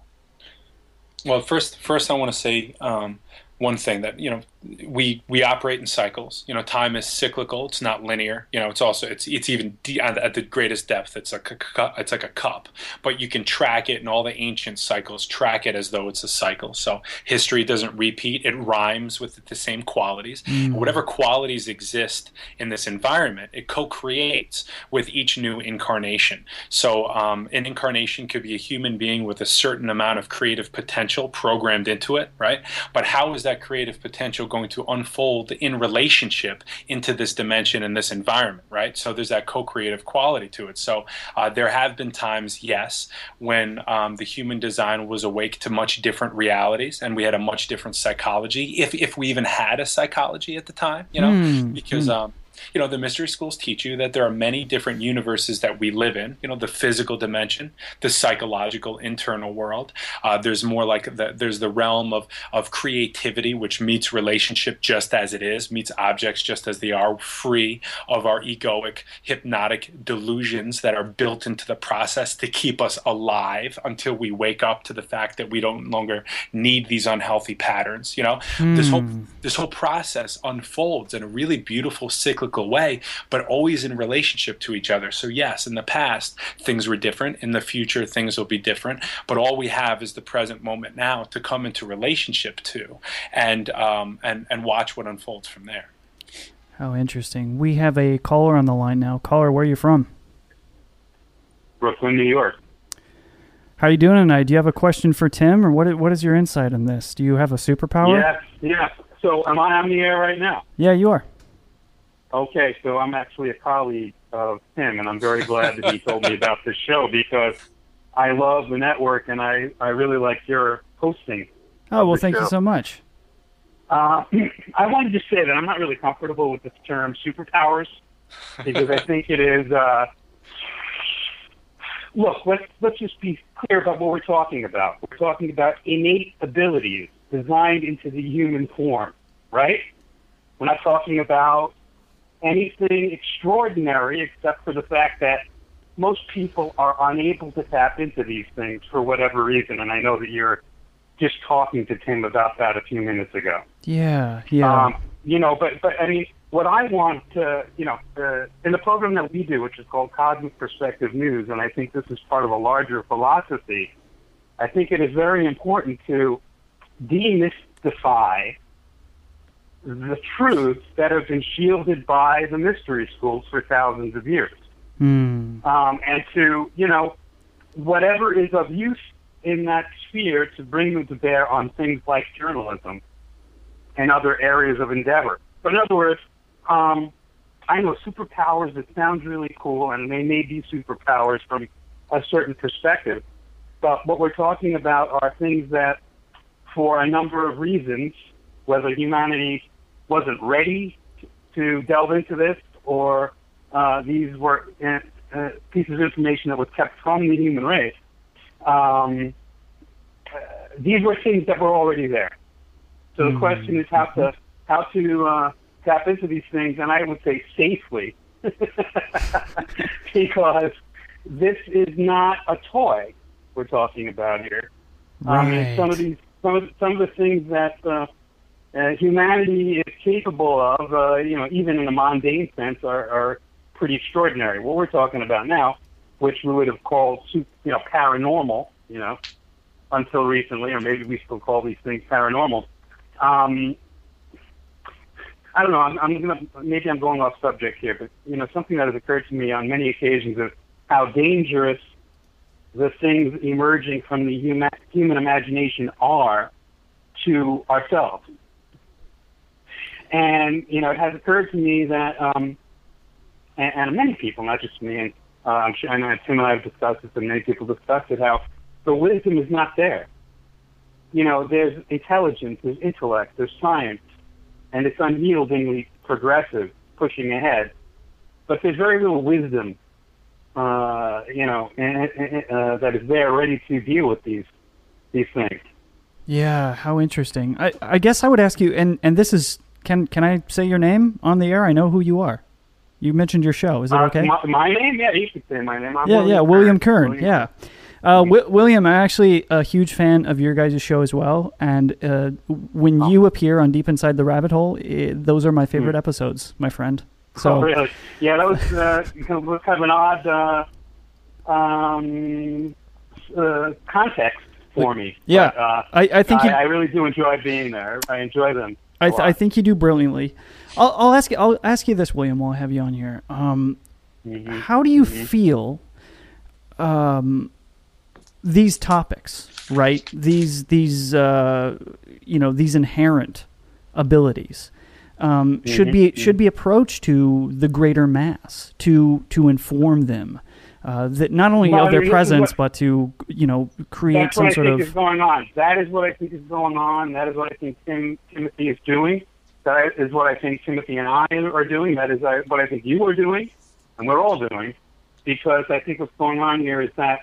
Well, first, first I want to say um, one thing that you know we we operate in cycles. You know, time is cyclical; it's not linear. You know, it's also it's it's even de- at the greatest depth. It's like a cu- it's like a cup, but you can track it, and all the ancient cycles track it as though it's a cycle. So history doesn't repeat; it rhymes with the same qualities. And whatever qualities exist in this environment, it co-creates with each new incarnation. So um, an incarnation could be a human being with a certain amount of creative potential programmed into it, right? But how is that creative potential going to unfold in relationship into this dimension and this environment, right? So there's that co-creative quality to it. So uh, there have been times, yes, when um, the human design was awake to much different realities, and we had a much different psychology, if if we even had a psychology at the time, you know, because. Um, you know the mystery schools teach you that there are many different universes that we live in you know the physical dimension the psychological internal world. Uh, there's more like the, there's the realm of of creativity which meets relationship just as it is meets objects just as they are free of our egoic hypnotic delusions that are built into the process to keep us alive until we wake up to the fact that we don't longer need these unhealthy patterns you know? This whole this whole process unfolds in a really beautiful cyclical way but always in relationship to each other so yes in the past things were different in the future things will be different but all we have is the present moment now to come into relationship to and um, and and watch what unfolds from there How interesting. We have a caller on the line now. Caller, where are you from? Brooklyn, New York. How are you doing tonight? Do you have a question for Tim, or what? What is your insight on this? Do you have a superpower? Yes, yes. So am I on the air right now? Yeah, you are. Okay, so I'm actually a colleague of Tim, and I'm very glad that he told me about this show because I love the network and I, I really like your hosting. Oh well, the thank you so much. Uh, I wanted to say that I'm not really comfortable with the term superpowers because I think it is. Uh, look, let's let's just be clear about what we're talking about. We're talking about innate abilities designed into the human form, right? We're not talking about anything extraordinary except for the fact that most people are unable to tap into these things for whatever reason. And I know that you're just talking to Tim about that a few minutes ago. Yeah, yeah. Um, you know, but but I mean, what I want to, you know, uh, in the program that we do, which is called Cosmic Perspective News, and I think this is part of a larger philosophy. I think it is very important to demystify the truths that have been shielded by the mystery schools for thousands of years. Hmm. Um, and to, you know, whatever is of use in that sphere to bring them to bear on things like journalism and other areas of endeavor. But in other words, um, I know superpowers that sounds really cool, and they may be superpowers from a certain perspective. But what we're talking about are things that, for a number of reasons, whether humanity wasn't ready to delve into this or uh, these were uh, uh, pieces of information that was kept from the human race, um, uh, these were things that were already there. So the question is how to how to uh, tap into these things, and I would say safely, because this is not a toy we're talking about here. I mean, some of these some of some of the things that uh, humanity is capable of, uh, you know, even in a mundane sense, are, are pretty extraordinary. What we're talking about now, which we would have called, you know, paranormal, you know, until recently, or maybe we still call these things paranormal. Um, I don't know. I'm, I'm gonna maybe I'm going off subject here, but you know, something that has occurred to me on many occasions is how dangerous the things emerging from the human human imagination are to ourselves. And you know, it has occurred to me that, um, and, and many people, not just me, and uh, I'm sure I know Tim and I have discussed this, and many people discussed it, how the wisdom is not there. You know, there's intelligence, there's intellect, there's science, and it's unyieldingly progressive, pushing ahead. But there's very little wisdom, uh, you know, and, and, uh, that is there ready to deal with these these things. Yeah, how interesting. I, I guess I would ask you, and, and this is can can I say your name on the air? I know who you are. You mentioned your show. Is it Uh, okay? my, my name? Yeah, you can say my name. I'm yeah, yeah, William Kern. William Yeah. Uh, Wi- William, I'm actually a huge fan of your guys' show as well. And uh, when Oh. you appear on Deep Inside the Rabbit Hole, i those are my favorite episodes, my friend. So Hmm. oh, really? Yeah, that was, uh, kind of- kind of an odd uh, um, uh, context for me. Yeah, But, uh, I- I think I, you- I really do enjoy being there. I enjoy them. I, th- I think you do brilliantly. I'll, I'll ask you. I'll ask you this, William, while I have you on here. Um, Mm-hmm. How do you feel? Um, these topics, right? These these uh, you know these inherent abilities um, should be should be approached to the greater mass to to inform them. Uh, that not only Well, of their presence, what- but to you know create some sort of. That's what I think is going on. That is what I think is going on. That is what I think Tim, Timothy is doing. That is what I think Timothy and I are doing. That is uh, what I think you are doing, and we're all doing. Because I think what's going on here is that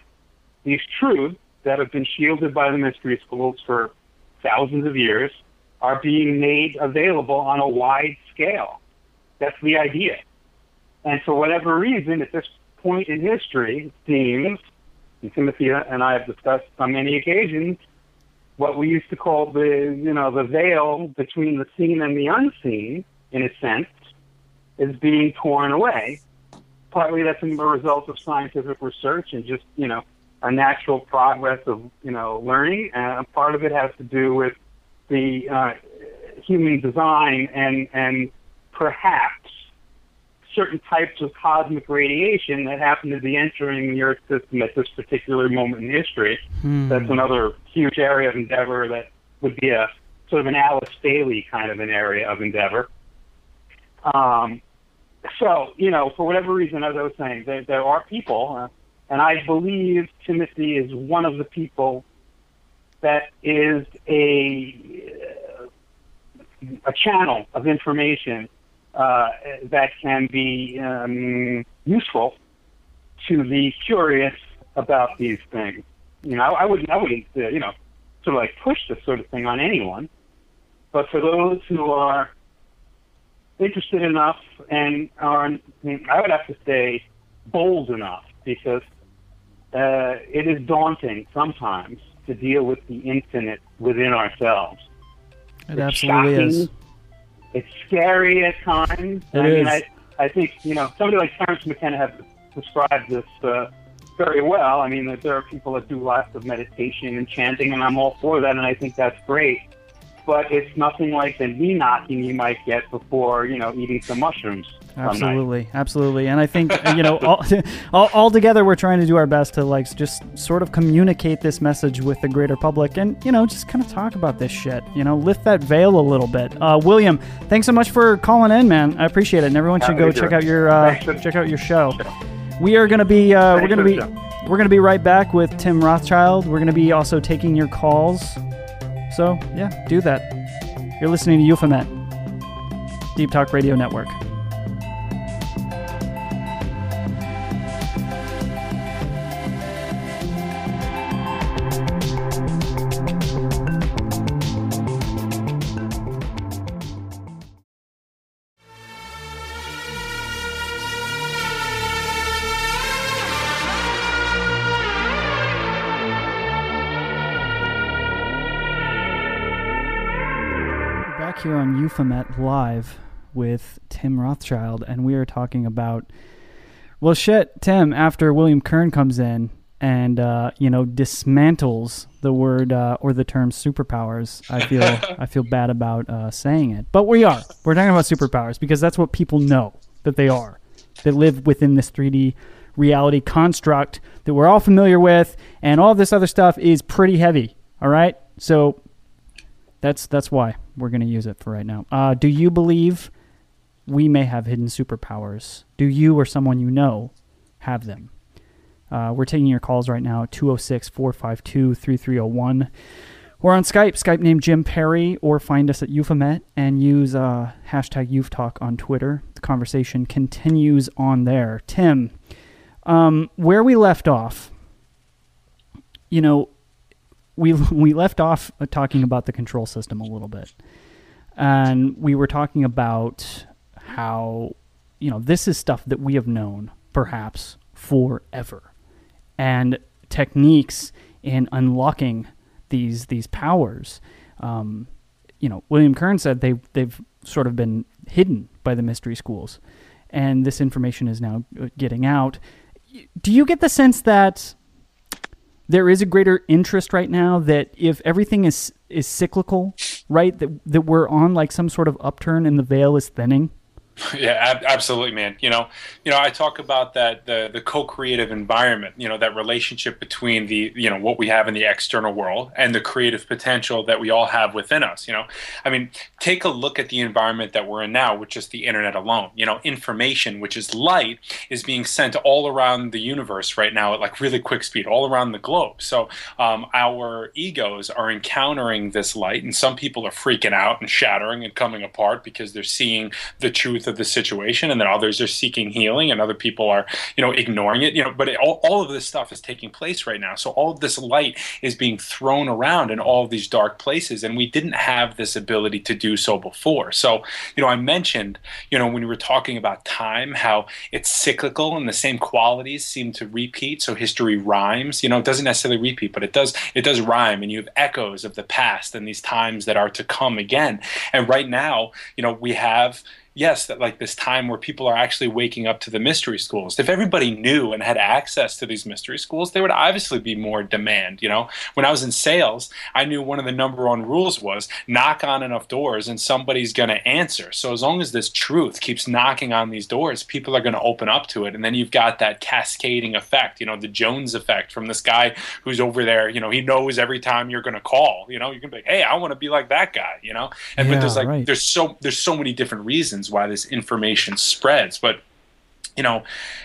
these truths that have been shielded by the mystery schools for thousands of years are being made available on a wide scale. That's the idea. And for whatever reason, at this point in history, seems, and Timothy and I have discussed on many occasions, what we used to call the, you know, the veil between the seen and the unseen, in a sense, is being torn away. Partly that's a result of scientific research and just, you know, a natural progress of, you know, learning. And part of it has to do with the uh, human design and, and perhaps certain types of cosmic radiation that happen to be entering the Earth system at this particular moment in history. That's another huge area of endeavor that would be a sort of an Alice Bailey kind of an area of endeavor. Um, so, you know, for whatever reason, as I was saying, there, there are people, uh, and I believe Timothy is one of the people that is a a channel of information uh, that can be um, useful to the curious about these things. You know, I wouldn't, I wouldn't, uh, you know, sort of like push this sort of thing on anyone. But for those who are interested enough and are, I would have to say, bold enough because uh, it is daunting sometimes to deal with the infinite within ourselves. It it's absolutely shocking. is. It's scary at times. It I mean, is. I, I think you know somebody like Terence McKenna has described this uh, very well. I mean, that there are people that do lots of meditation and chanting, and I'm all for that, and I think that's great. But it's nothing like the knee knocking you might get before you know eating some mushrooms. Absolutely, absolutely, and I think you know, all, all, all together, we're trying to do our best to like just sort of communicate this message with the greater public, and you know, just kind of talk about this shit. You know, lift that veil a little bit. Uh, William, thanks so much for calling in, man. I appreciate it, and everyone should go check out your uh, check out your show. We are gonna be uh, we're gonna be we're gonna be right back with Tim Rothschild. We're gonna be also taking your calls. So yeah, do that. You're listening to Euphomet, Deep Talk Radio Network. On Live with Tim Rothschild, and we are talking about. Well, shit, Tim. After William Kern comes in and uh, you know dismantles the word uh, or the term superpowers, I feel I feel bad about uh, saying it, but we are. We're talking about superpowers because that's what people know that they are. That live within this 3D reality construct that we're all familiar with, and all this other stuff is pretty heavy. All right, so that's that's why we're going to use it for right now. Uh, do you believe we may have hidden superpowers? Do you or someone you know have them? Uh, we're taking your calls right now at 206 452 3301. We're on Skype, Skype name Jim Perry, or find us at Euphomet and use uh, hashtag YouthTalk on Twitter. The conversation continues on there. Tim, um, where we left off, you know, we we left off talking about the control system a little bit, and we were talking about how you know this is stuff that we have known perhaps forever, and techniques in unlocking these these powers. Um, you know, William Kern said they they've sort of been hidden by the mystery schools, and this information is now uh, getting out. Do you get the sense that there is a greater interest right now that if everything is is cyclical, right, that that we're on like some sort of upturn and the veil is thinning? Yeah, ab- absolutely, man. You know, you know, I talk about that the the co-creative environment. You know, that relationship between the you know what we have in the external world and the creative potential that we all have within us. You know, I mean, take a look at the environment that we're in now, which is the internet alone. You know, information, which is light, is being sent all around the universe right now at like really quick speed, all around the globe. So um, our egos are encountering this light, and some people are freaking out and shattering and coming apart because they're seeing the truth of the situation and then others are seeking healing and other people are you know ignoring it you know but it, all, all of this stuff is taking place right now. So all of this light is being thrown around in all of these dark places and we didn't have this ability to do so before. So you know i mentioned you know when we were talking about time how it's cyclical and the same qualities seem to repeat. So history rhymes you know it doesn't necessarily repeat but it does it does rhyme and you have echoes of the past and these times that are to come again. And right now you know we have yes, that like this time where people are actually waking up to the mystery schools. If everybody knew and had access to these mystery schools, there would obviously be more demand. You know, when I was in sales, I knew one of the number one rules was knock on enough doors and somebody's going to answer. So as long as this truth keeps knocking on these doors, people are going to open up to it. And then you've got that cascading effect, you know, the Jones effect from this guy who's over there, you know, he knows every time you're going to call, you know, you're going to be like, hey, I want to be like that guy, you know? And Yeah, but there's like, right. there's so, there's so many different reasons why this information spreads. But you know,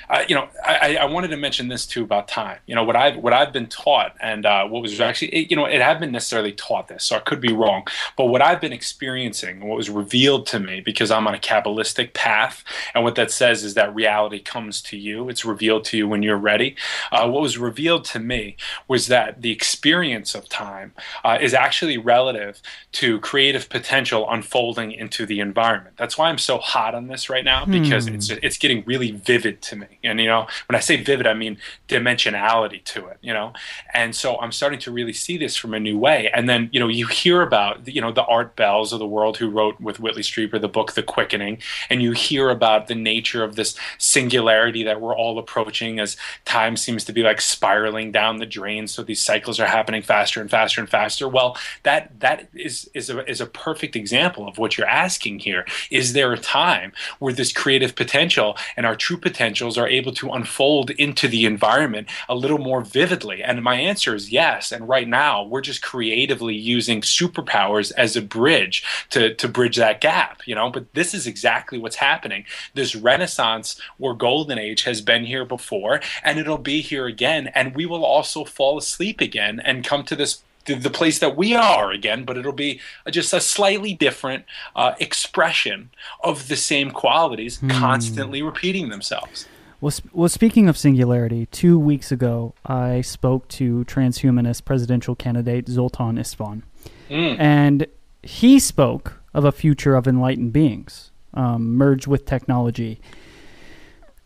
uh, you know, I, I, wanted to mention this too about time. You know, what I've what I've been taught, and uh, what was actually, it, you know, it hadn't been necessarily taught this, so I could be wrong. But what I've been experiencing, what was revealed to me, because I'm on a kabbalistic path, and what that says is that reality comes to you. It's revealed to you when you're ready. Uh, what was revealed to me was that the experience of time uh, is actually relative to creative potential unfolding into the environment. That's why I'm so hot on this right now because hmm. it's it's getting really vivid to me. And, you know, when I say vivid, I mean dimensionality to it, you know? And so I'm starting to really see this from a new way. And then, you know, you hear about, you know, the Art Bells of the world who wrote with Whitley Strieber the book The Quickening, and you hear about the nature of this singularity that we're all approaching as time seems to be like spiraling down the drain. So these cycles are happening faster and faster and faster. Well, that that is is a is a perfect example of what you're asking here. Is there a time where this creative potential and our true potentials are able to unfold into the environment a little more vividly? And my answer is yes. And right now, we're just creatively using superpowers as a bridge to, to bridge that gap, you know? But this is exactly what's happening. This renaissance or golden age has been here before, and it'll be here again. And we will also fall asleep again and come to this the place that we are again, but it'll be just a slightly different uh, expression of the same qualities hmm. constantly repeating themselves. Well, sp- well, speaking of singularity, two weeks ago I spoke to transhumanist presidential candidate Zoltan Istvan, mm. and he spoke of a future of enlightened beings um, merged with technology.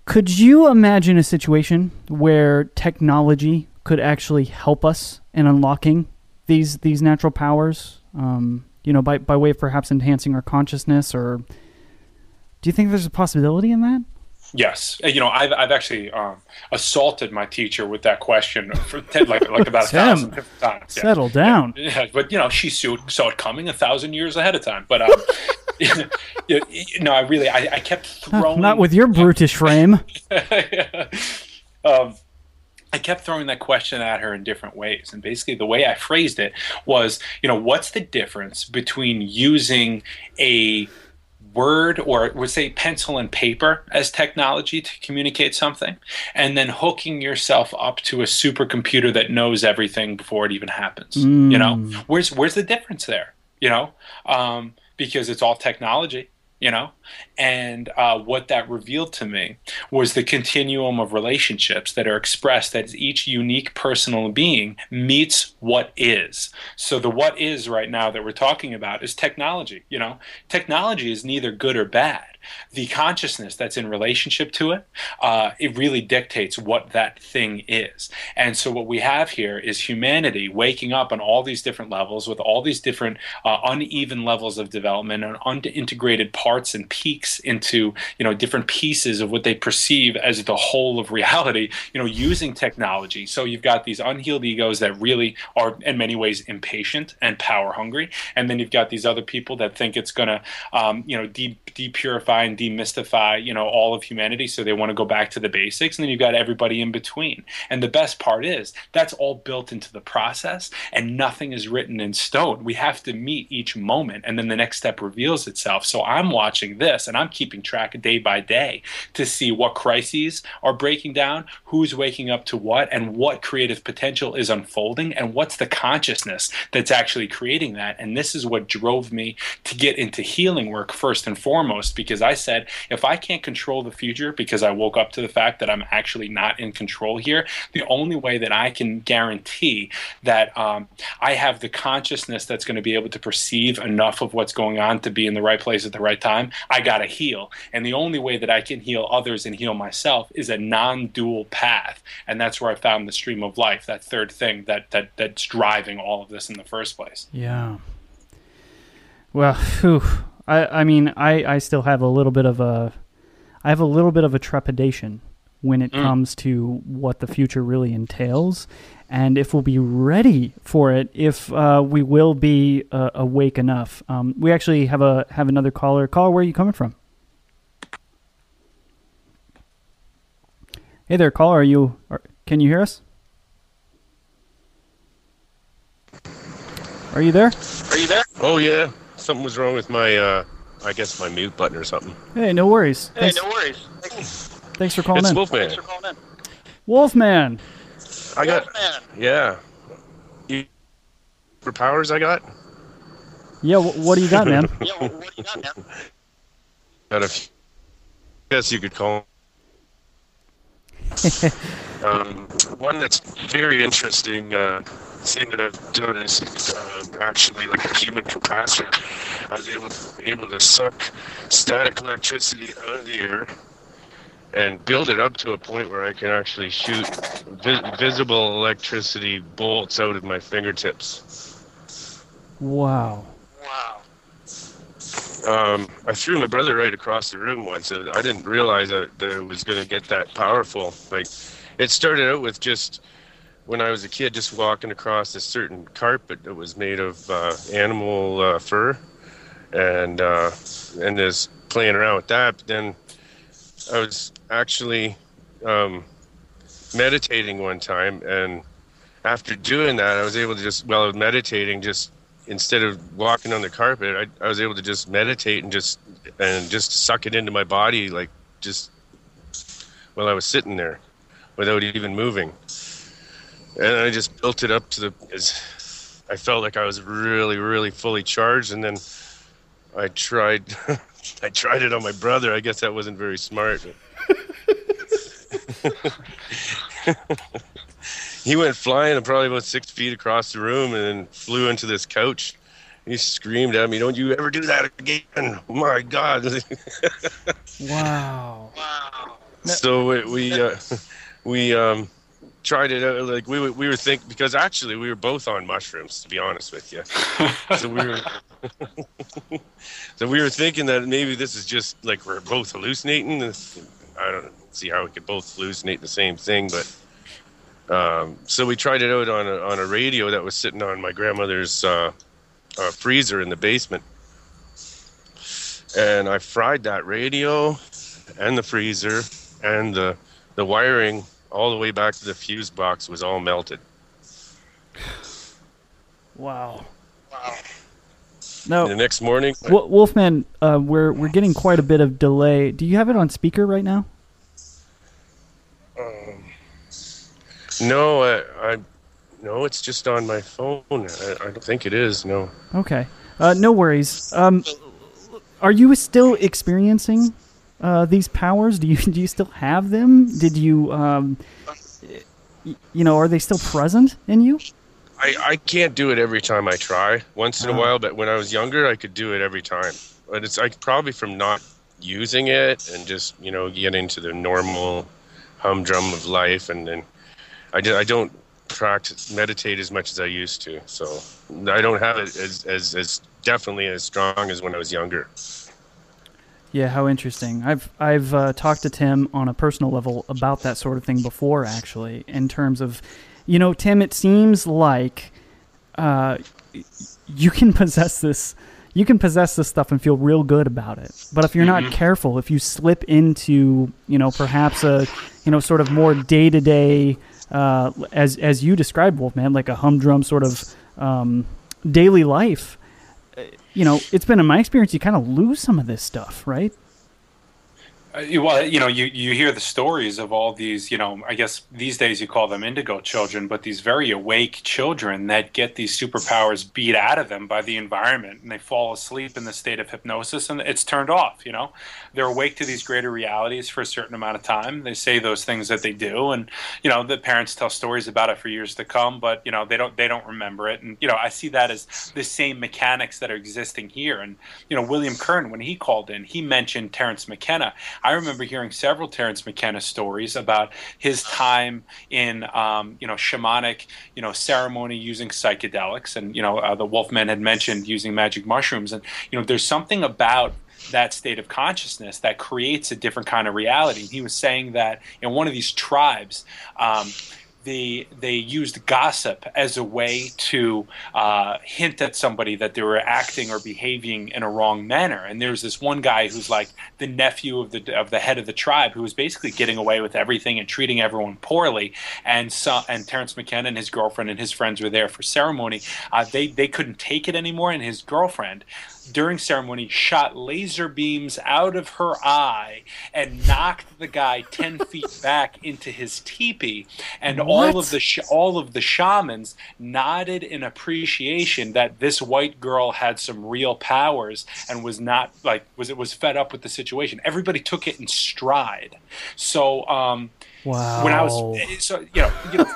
Could you imagine a situation where technology could actually help us in unlocking these these natural powers? Um, you know, by by way of perhaps enhancing our consciousness, or do you think there's a possibility in that? Yes, uh, you know, I've I've actually um, assaulted my teacher with that question for ten, like like about a thousand different times. Yeah. Settle down. Yeah, but you know, she saw it coming a thousand years ahead of time. But um, you know, I really I, I kept throwing not with your brutish frame. um, I kept throwing that question at her in different ways. And basically, the way I phrased it was, you know, what's the difference between using a word or would say pencil and paper as technology to communicate something and then hooking yourself up to a supercomputer that knows everything before it even happens mm. you know mm. where's where's the difference there you know um, because it's all technology you know? And uh, what that revealed to me was the continuum of relationships that are expressed as each unique personal being meets what is. So the what is right now that we're talking about is technology you know? Technology is neither good or bad the consciousness that's in relationship to it, uh, it really dictates what that thing is. And so what we have here is humanity waking up on all these different levels with all these different uh, uneven levels of development and unintegrated parts and peaks into you know different pieces of what they perceive as the whole of reality. You know, using technology. So you've got these unhealed egos that really are in many ways impatient and power hungry, and then you've got these other people that think it's going to um, you know de- depurify and demystify, you know, all of humanity. So they want to go back to the basics. And then you've got everybody in between. And the best part is that's all built into the process and nothing is written in stone. We have to meet each moment and then the next step reveals itself. So I'm watching this and I'm keeping track day by day to see what crises are breaking down, who's waking up to what, and what creative potential is unfolding, and what's the consciousness that's actually creating that. And this is what drove me to get into healing work first and foremost because I said, if I can't control the future because I woke up to the fact that I'm actually not in control here, the only way that I can guarantee that um, I have the consciousness that's going to be able to perceive enough of what's going on to be in the right place at the right time, I got to heal. And the only way that I can heal others and heal myself is a non dual path. And that's where I found the stream of life, that third thing that, that that's driving all of this in the first place. Yeah. Well, whew, I I mean I I still have a little bit of a I have a little bit of a trepidation when it mm. comes to what the future really entails. And if we'll be ready for it if uh, we will be uh, awake enough um, we actually have a have another caller. Caller where are you coming from? Hey there caller are you are, can you hear us? Are you there? Are you there? Oh yeah something was wrong with my, uh, I guess my mute button or something. Hey, no worries. Hey, Thanks. no worries. Thanks for calling it's in. Wolfman. Wolfman. I got. Yeah. You, for powers, I got. Yeah, wh- what do you got, man? yeah Got a few. Guess you could call. um, one that's very interesting uh, thing that I've done is uh, actually like a human capacitor. I was able, able to suck static electricity out of the air and build it up to a point where I can actually shoot vi- visible electricity bolts out of my fingertips. Wow. Wow. Um, I threw my brother right across the room once. I didn't realize that, that it was going to get that powerful. Like, it started out with just when I was a kid, just walking across a certain carpet that was made of uh, animal uh, fur, and uh, and just playing around with that. But then I was actually um, meditating one time, and after doing that, I was able to just while I was meditating, just instead of walking on the carpet, I, I was able to just meditate and just and just suck it into my body, like just while I was sitting there, without even moving. And I just built it up to the. As I felt like I was really, really fully charged, and then I tried. I tried it on my brother. I guess that wasn't very smart. he went flying probably about six feet across the room and then flew into this couch. He screamed at me, "Don't you ever do that again!" Oh my God! Wow! Wow. so we we, uh, we um, tried it out. Like we were, we were thinking because actually we were both on mushrooms. To be honest with you, so we were so we were thinking that maybe this is just like we're both hallucinating. I don't see how we could both hallucinate the same thing, but um, so we tried it out on a, on a radio that was sitting on my grandmother's uh, uh, freezer in the basement, and I fried that radio and the freezer and the the wiring all the way back to the fuse box was all melted. Wow. Now, The next morning, Wo- Wolfman, uh, we're we're getting quite a bit of delay. Do you have it on speaker right now? Um, no, I, I no, it's just on my phone. I, I don't think it is. No. Okay. Uh, no worries. Um, are you still experiencing uh, these powers? Do you do you still have them? Did you um, you know, are they still present in you? I, I can't do it every time I try. Once in a Oh. while, but when I was younger, I could do it every time. But it's like probably from not using it and just you know get into the normal humdrum of life, and then I, do, I don't practice meditate as much as I used to. So I don't have it as as, as definitely as strong as when I was younger. Yeah, how interesting. I've I've uh, talked to Tim on a personal level about that sort of thing before, actually. In terms of, you know, Tim, it seems like uh, you can possess this, you can possess this stuff and feel real good about it. But if you're not careful, if you slip into, you know, perhaps a, you know, sort of more day to day, as as you described, Wolfman, like a humdrum sort of um, daily life you know, it's been in my experience, you kind of lose some of this stuff, right? Uh, well, you know, you, you hear the stories of all these, you know, I guess these days you call them indigo children, but these very awake children that get these superpowers beat out of them by the environment and they fall asleep in the state of hypnosis and it's turned off, you know. They're awake to these greater realities for a certain amount of time. They say those things that they do and, you know, the parents tell stories about it for years to come, but, you know, they don't they don't remember it. And, you know, I see that as the same mechanics that are existing here. And, you know, William Kern, when he called in, he mentioned Terence McKenna. I remember hearing several Terence McKenna stories about his time in, um, you know, shamanic, you know, ceremony using psychedelics. And, you know, uh, the Wolfman had mentioned using magic mushrooms. And, you know, there's something about that state of consciousness that creates a different kind of reality. He was saying that in one of these tribes, um, they they used gossip as a way to uh, hint at somebody that they were acting or behaving in a wrong manner. And there's this one guy who's like the nephew of the of the head of the tribe who was basically getting away with everything and treating everyone poorly. And so and Terence McKenna and his girlfriend and his friends were there for ceremony. Uh, they they couldn't take it anymore, and his girlfriend during ceremony shot laser beams out of her eye and knocked the guy 10 feet back into his teepee. And all of the sh- all of the shamans nodded in appreciation that this white girl had some real powers and was not like was it was fed up with the situation. Everybody took it in stride. So um Wow. when I was so you know you know,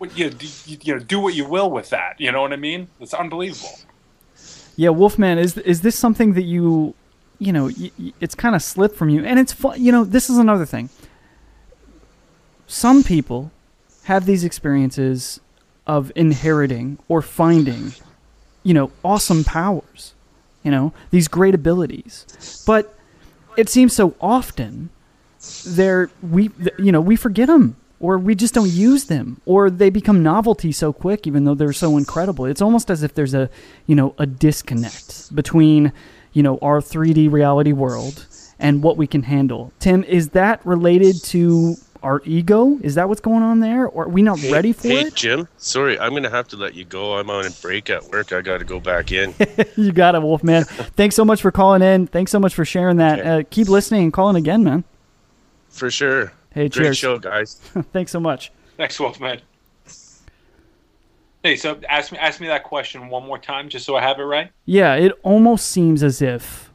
you, you, you know do what you will with that. You know what I mean? It's unbelievable Yeah, Wolfman, is is this something that you, you know, y- it's kind of slipped from you, and it's fun. You know, this is another thing. Some people have these experiences of inheriting or finding, you know, awesome powers, you know, these great abilities, but it seems so often they're we you know we forget them or we just don't use them or they become novelty so quick even though they're so incredible it's almost as if there's a you know a disconnect between you know our 3d reality world and what we can handle tim is that related to our ego is that what's going on there or are we not ready for it? hey, Jim. Sorry, I'm gonna have to let you go. I'm on a break at work. I got to go back in. you got it wolfman thanks so much for calling in thanks so much for sharing that uh, keep listening and calling again man For sure. Hey, Great cheers. show, guys. thanks so much Thanks, Wolfman. Hey, so ask me ask me that question one more time, just so I have it right. Yeah, it almost seems as if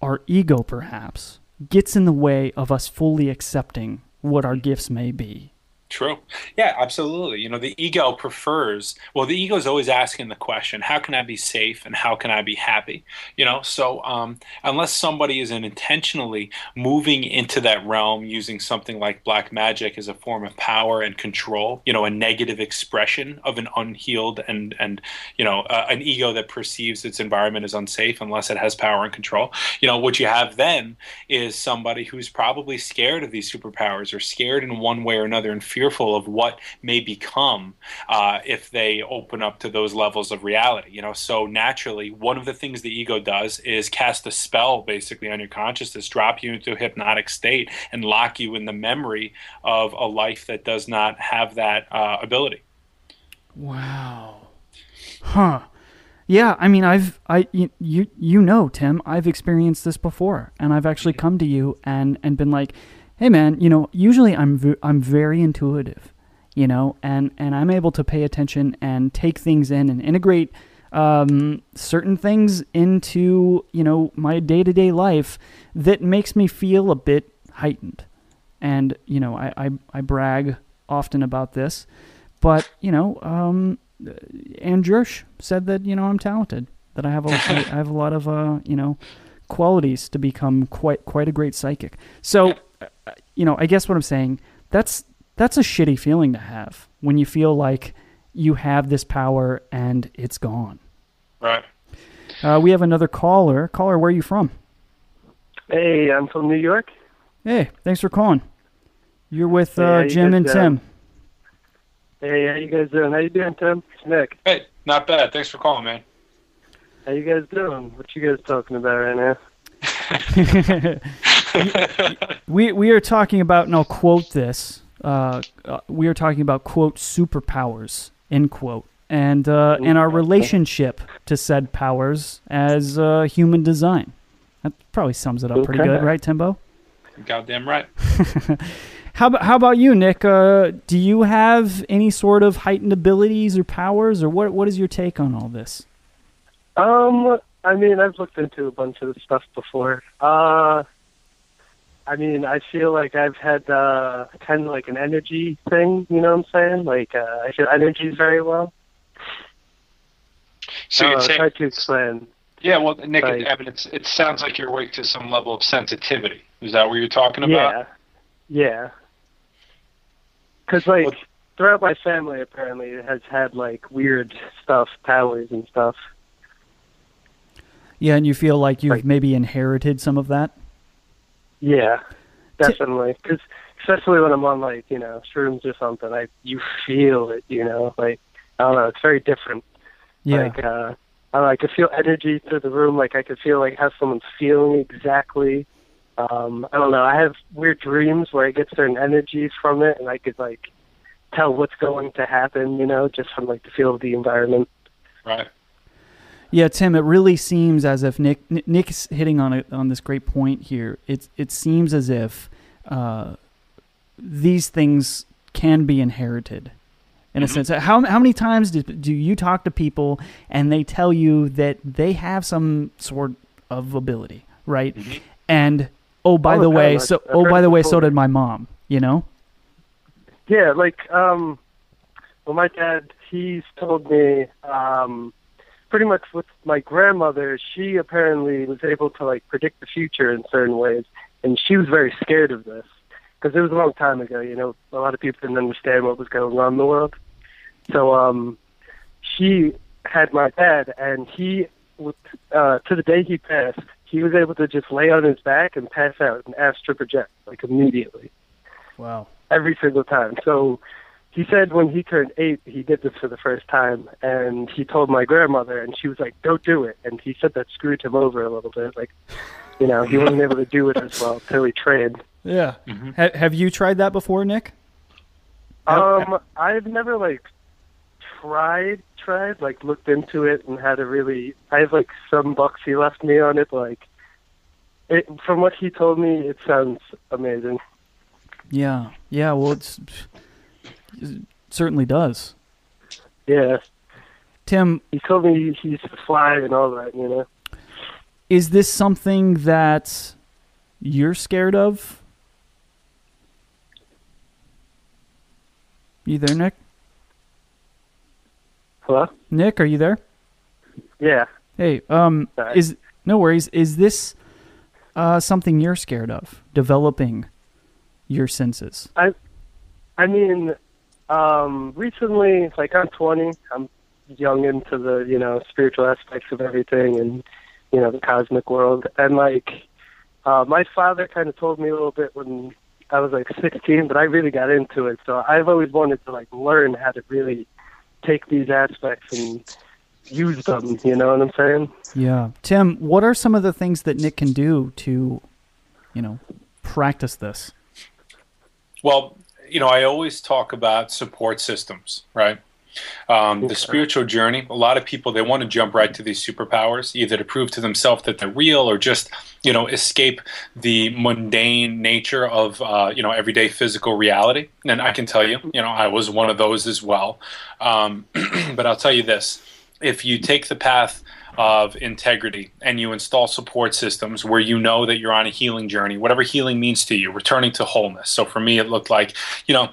our ego perhaps gets in the way of us fully accepting what our gifts may be. True. Yeah, absolutely. You know, the ego prefers, well, the ego is always asking the question, how can I be safe and how can I be happy? You know, so um, unless somebody is intentionally moving into that realm using something like black magic as a form of power and control, you know, a negative expression of an unhealed and, and you know, uh, an ego that perceives its environment as unsafe unless it has power and control, you know, what you have then is somebody who's probably scared of these superpowers or scared in one way or another and fearful of what may become uh, if they open up to those levels of reality. You know, so naturally, one of the things the ego does is cast a spell basically on your consciousness, drop you into a hypnotic state, and lock you in the memory of a life that does not have that uh, ability. Wow. Huh. Yeah, I mean, I've I you, you you know, Tim, I've experienced this before, and I've actually come to you and and been like, "Hey, man, you know, usually I'm v- I'm very intuitive, you know, and and I'm able to pay attention and take things in and integrate um, certain things into you know my day to day life that makes me feel a bit heightened, and you know, I I, I brag often about this, but you know, um, Andrush said that you know I'm talented, that I have a, I have a lot of uh, you know qualities to become quite quite a great psychic. So, you know, I guess what I'm saying that's that's a shitty feeling to have when you feel like you have this power and it's gone. Right. Uh, we have another caller. Caller, where are you from? Hey, I'm from New York. Hey, thanks for calling. You're with Hey, uh, you Jim guys and doing? Tim. Hey, how you guys doing? How you doing, Tim? It's Nick. Hey, not bad. Thanks for calling, man. How you guys doing? What you guys talking about right now? we we are talking about, and I'll quote this. Uh, uh, we are talking about quote superpowers end quote, and uh, and our relationship to said powers as uh, human design. That probably sums it up pretty Okay. good, right, Timbo? Goddamn right. How about how about you, Nick? Uh, do you have any sort of heightened abilities or powers, or what? What is your take on all this? Um, I mean, I've looked into a bunch of this stuff before. Uh, I mean, I feel like I've had uh, kind of like an energy thing. You know what I'm saying? Like, uh, I feel energy very well. So uh, you'd it's say, hard to explain. yeah, well, Nick, Like- it, I mean, it's, it sounds like you're awake to some level of sensitivity. Is that what you're talking about? Yeah, yeah. Because like throughout my family, apparently, it has had like weird stuff, powers and stuff. Yeah, and you feel like you've maybe inherited some of that. Yeah, definitely. Because especially when I'm on like you know shrooms or something, I you feel it. You know, like I don't know, it's very different. Yeah. Like uh, I, don't know, I could feel energy through the room. Like I could feel like how someone's feeling exactly. Um, I don't know. I have weird dreams where I get certain energies from it, and I could like tell what's going to happen. You know, just from like the feel of the environment. Right. Yeah, Tim, it really seems as if Nick Nick's hitting on a, on this great point here. It it seems as if uh, these things can be inherited in a sense. How how many times do, do you talk to people and they tell you that they have some sort of ability, right? And oh, by All the the way, so I've oh, by the way, so did my mom. You know? Yeah, like um well my dad he's told me um pretty much with my grandmother, she apparently was able to like predict the future in certain ways and she was very scared of this because it was a long time ago, you know, a lot of people didn't understand what was going on in the world. So um she had my dad and he would uh to the day he passed, he was able to just lay on his back and pass out and astral project like immediately Wow. every single time. So he said when he turned eight, he did this for the first time, and he told my grandmother, and she was like, "Don't do it." And he said that screwed him over a little bit. Like, you know, he wasn't able to do it as well till he trained. Yeah. Ha- have you tried that before, Nick? Um, I've never like tried, tried, like looked into it and had a really. I have like some bucks he left me on it. Like, it from what he told me, it sounds amazing. Yeah. Yeah. Well, it's it certainly does. Yeah, Tim, he told me he used to fly and all that. You know. is this something that you're scared of? You there, Nick? Hello. Nick, are you there? Yeah. Hey, um, Sorry. is no worries. Is this uh, something you're scared of? Developing your senses. I, I mean, um, recently, like I'm 20, I'm young into the you know spiritual aspects of everything and you know the cosmic world, and like uh, my father kind of told me a little bit when I was like 16, but I really got into it. So I've always wanted to like learn how to really take these aspects and use them. You know what I'm saying? Yeah, Tim. What are some of the things that Nick can do to, you know, practice this? Well, you know, I always talk about support systems, right? Um, the spiritual journey. A lot of people they want to jump right to these superpowers, either to prove to themselves that they're real, or just you know escape the mundane nature of uh, you know everyday physical reality. And I can tell you, you know, I was one of those as well. Um, but I'll tell you this: if you take the path of integrity and you install support systems where you know that you're on a healing journey, whatever healing means to you, returning to wholeness. So for me, it looked like, you know,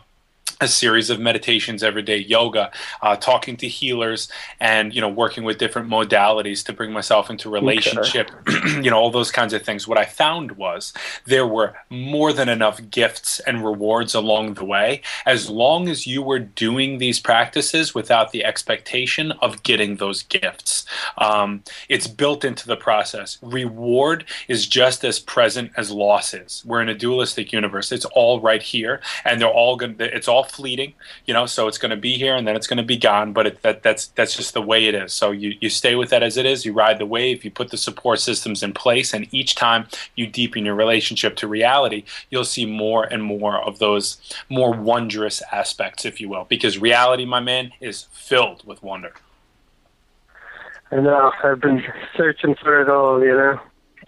a series of meditations every day, yoga, uh, talking to healers, and you know, working with different modalities to bring myself into relationship. you know, all those kinds of things. What I found was there were more than enough gifts and rewards along the way, as long as you were doing these practices without the expectation of getting those gifts. Um, it's built into the process. Reward is just as present as loss is. We're in a dualistic universe. It's all right here, and they're all going. to It's all fleeting, you know. So it's going to be here, and then it's going to be gone. But it, that that's that's just the way it is. So you you stay with that as it is. You ride the wave. You put the support systems in place, and each time you deepen your relationship to reality, you'll see more and more of those more wondrous aspects, if you will. Because reality, my man, is filled with wonder. I know. I've been searching for it all. You know,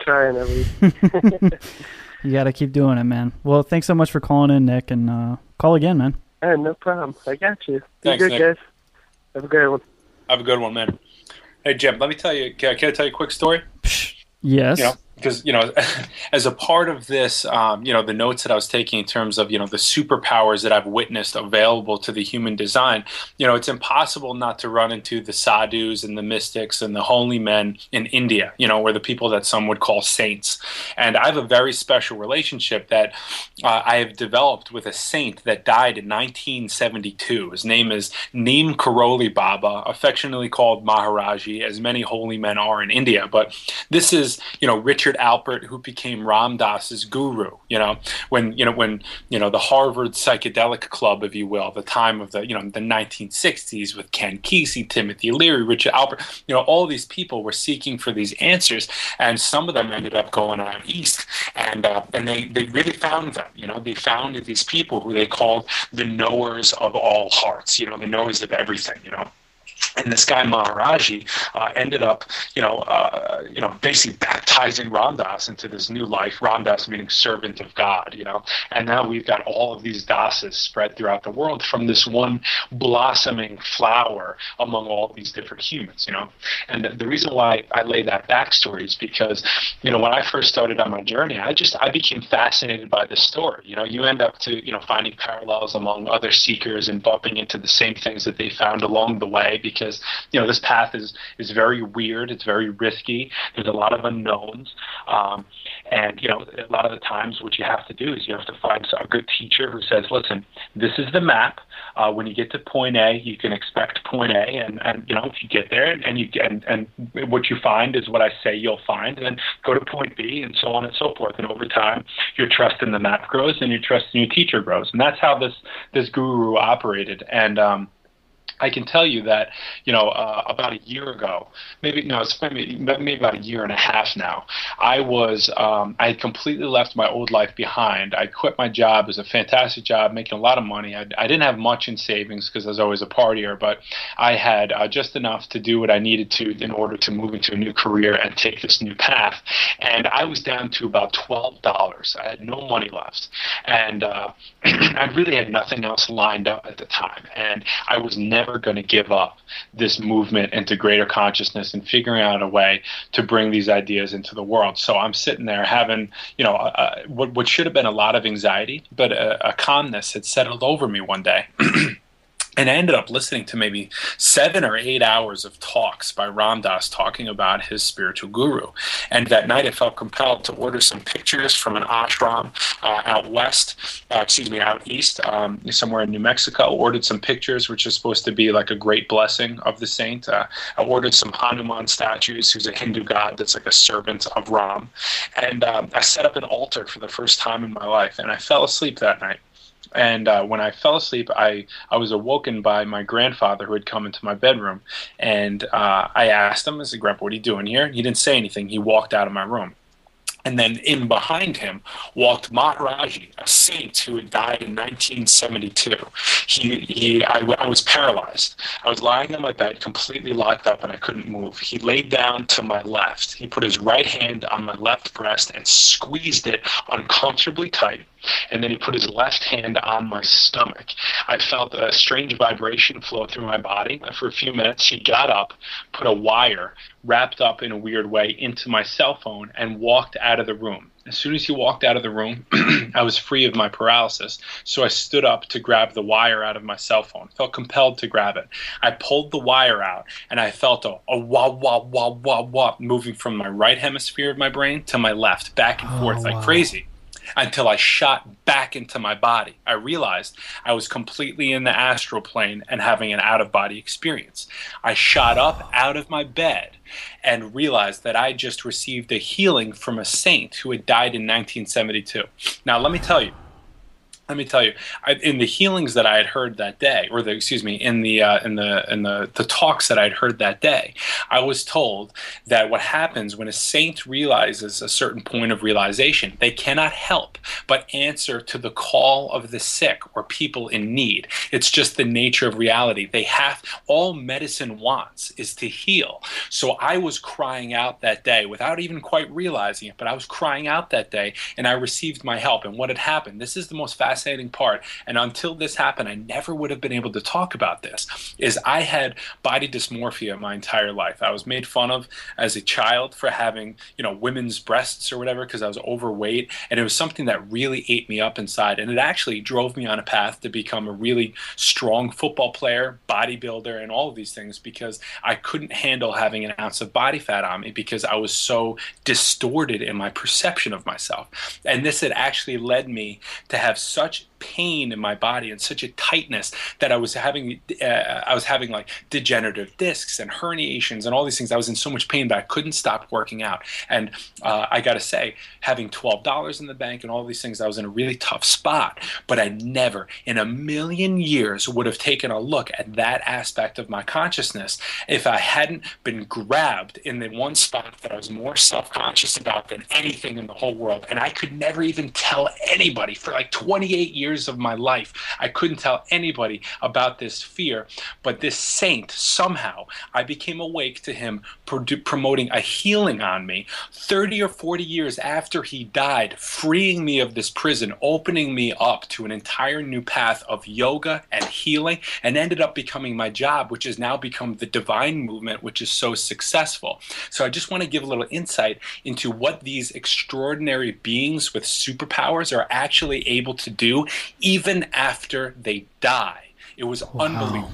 trying at least. You got to keep doing it, man. Well, thanks so much for calling in, Nick, and uh, call again, man. Hey, no problem. I got you. Be Thanks, good, Nick. guys. Have a good one. Have a good one, man. Hey, Jim, let me tell you. Can, can I tell you a quick story? Yes. You know, because you know, as a part of this, um, you know, the notes that I was taking in terms of you know the superpowers that I've witnessed available to the human design, you know, it's impossible not to run into the sadhus and the mystics and the holy men in India, you know, or the people that some would call saints. And I have a very special relationship that uh, I have developed with a saint that died in 1972. His name is Neem Karoli Baba, affectionately called Maharaji, as many holy men are in India. But this is, you know, Richard Alpert, who became Ram Dass's guru. You know, when you know when you know the Harvard psychedelic club, if you will, the time of the you know the 1960s with Ken Kesey, Timothy Leary, Richard Alpert. You know, all these people were seeking for these answers, and some of them ended up going on east, and uh, and they they really found them. You know, they found these people who they called the knowers of all hearts. You know, the knowers of everything. You know. And this guy Maharaji uh, ended up, you know, uh, you know, basically baptizing Ram Dass into this new life. Ram Dass meaning servant of God, you know, and now we've got all of these dasas spread throughout the world from this one blossoming flower among all these different humans, you know. And the, the reason why I lay that backstory is because, you know, when I first started on my journey, I just I became fascinated by the story. You know, you end up to you know finding parallels among other seekers and bumping into the same things that they found along the way because you know this path is is very weird. It's very risky. There's a lot of unknowns, um, and you know a lot of the times what you have to do is you have to find a good teacher who says, "Listen, this is the map. Uh, when you get to point A, you can expect point A, and, and you know if you get there and you and and what you find is what I say you'll find, and then go to point B, and so on and so forth. And over time, your trust in the map grows, and your trust in your teacher grows, and that's how this this guru operated. And um, I can tell you that, you know, uh, about a year ago, maybe no, it's maybe maybe about a year and a half now. I was um, I had completely left my old life behind. I quit my job. It was a fantastic job, making a lot of money. I, I didn't have much in savings because I was always a partier, but I had uh, just enough to do what I needed to in order to move into a new career and take this new path. And I was down to about twelve dollars. I had no money left, and uh, I really had nothing else lined up at the time, and I was never never going to give up this movement into greater consciousness and figuring out a way to bring these ideas into the world. So I'm sitting there having, you know, what, what should have been a lot of anxiety, but a, a calmness had settled over me one day. and I ended up listening to maybe seven or eight hours of talks by Ram Dass talking about his spiritual guru. And that night I felt compelled to order some pictures from an ashram uh, out west, uh, excuse me, out east, um, somewhere in New Mexico. Ordered some pictures, which is supposed to be like a great blessing of the saint. Uh, I ordered some Hanuman statues, who's a Hindu god that's like a servant of Ram. And um, I set up an altar for the first time in my life, and I fell asleep that night. And uh, when I fell asleep, I, I was awoken by my grandfather who had come into my bedroom. And uh, I asked him, I said, Grandpa, what are you doing here? He didn't say anything. He walked out of my room. And then in behind him walked Maharaji, a saint who had died in 1972. He, he, I, I was paralyzed. I was lying on my bed, completely locked up, and I couldn't move. He laid down to my left. He put his right hand on my left breast and squeezed it uncomfortably tight and then he put his left hand on my stomach. I felt a strange vibration flow through my body. For a few minutes, he got up, put a wire wrapped up in a weird way into my cell phone, and walked out of the room. As soon as he walked out of the room, I was free of my paralysis. So I stood up to grab the wire out of my cell phone. Felt compelled to grab it. I pulled the wire out and I felt a, a wah, wah, wah, wah, wah moving from my right hemisphere of my brain to my left, back and forth oh, like wow. crazy until I shot back into my body. I realized I was completely in the astral plane and having an out of body experience. I shot up out of my bed and realized that I just received a healing from a saint who had died in 1972. Now, let me tell you, let me tell you, I, in the healings that I had heard that day, or the excuse me, in the uh, in the in the the talks that I'd heard that day, I was told that what happens when a saint realizes a certain point of realization, they cannot help but answer to the call of the sick or people in need. It's just the nature of reality. They have all medicine wants is to heal. So I was crying out that day without even quite realizing it, but I was crying out that day, and I received my help. And what had happened? This is the most fascinating fascinating part, and until this happened, I never would have been able to talk about this, is I had body dysmorphia my entire life. I was made fun of as a child for having, you know, women's breasts or whatever because I was overweight, and it was something that really ate me up inside, and it actually drove me on a path to become a really strong football player, bodybuilder, and all of these things because I couldn't handle having an ounce of body fat on me because I was so distorted in my perception of myself. And this had actually led me to have such such pain in my body and such a tightness that I was having uh, I was having like degenerative discs and herniations and all these things. I was in so much pain that I couldn't stop working out. And uh, I got to say, having twelve dollars in the bank and all these things, I was in a really tough spot. But I never, in a million years, would have taken a look at that aspect of my consciousness if I hadn't been grabbed in the one spot that I was more self-conscious about than anything in the whole world. And I could never even tell anybody for like 28 years years of my life. I couldn't tell anybody about this fear, but this saint, somehow, I became awake to him promoting a healing on me 30 or 40 years after he died, freeing me of this prison, opening me up to an entire new path of yoga and healing, and ended up becoming my job, which has now become the divine movement, which is so successful. So I just want to give a little insight into what these extraordinary beings with superpowers are actually able to do even after they die. It was wow. unbelievable.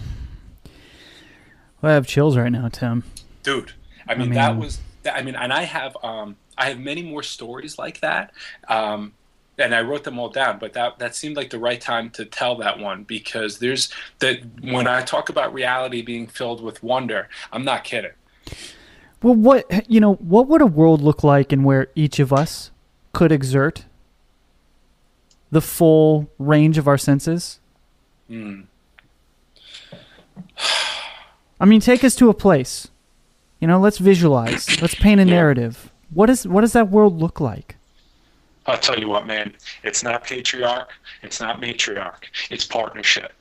Well, I have chills right now, Tim. Dude, I mean, I mean that was. I mean, and I have um, I have many more stories like that. Um, and I wrote them all down, but that that seemed like the right time to tell that one because there's that when I talk about reality being filled with wonder, I'm not kidding. Well, what you know, what would a world look like in where each of us could exert the full range of our senses? Mm. I mean, take us to a place. You know, let's visualize. Let's paint a narrative. What is what does that world look like? I'll tell you what, man. It's not patriarch. It's not matriarch. It's partnership.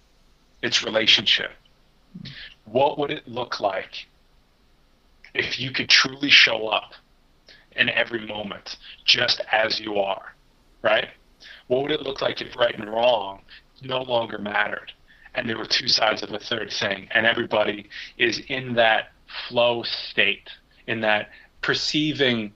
It's relationship. What would it look like if you could truly show up in every moment just as you are, right? What would it look like if right and wrong no longer mattered and there were two sides of a third thing and everybody is in that flow state, in that perceiving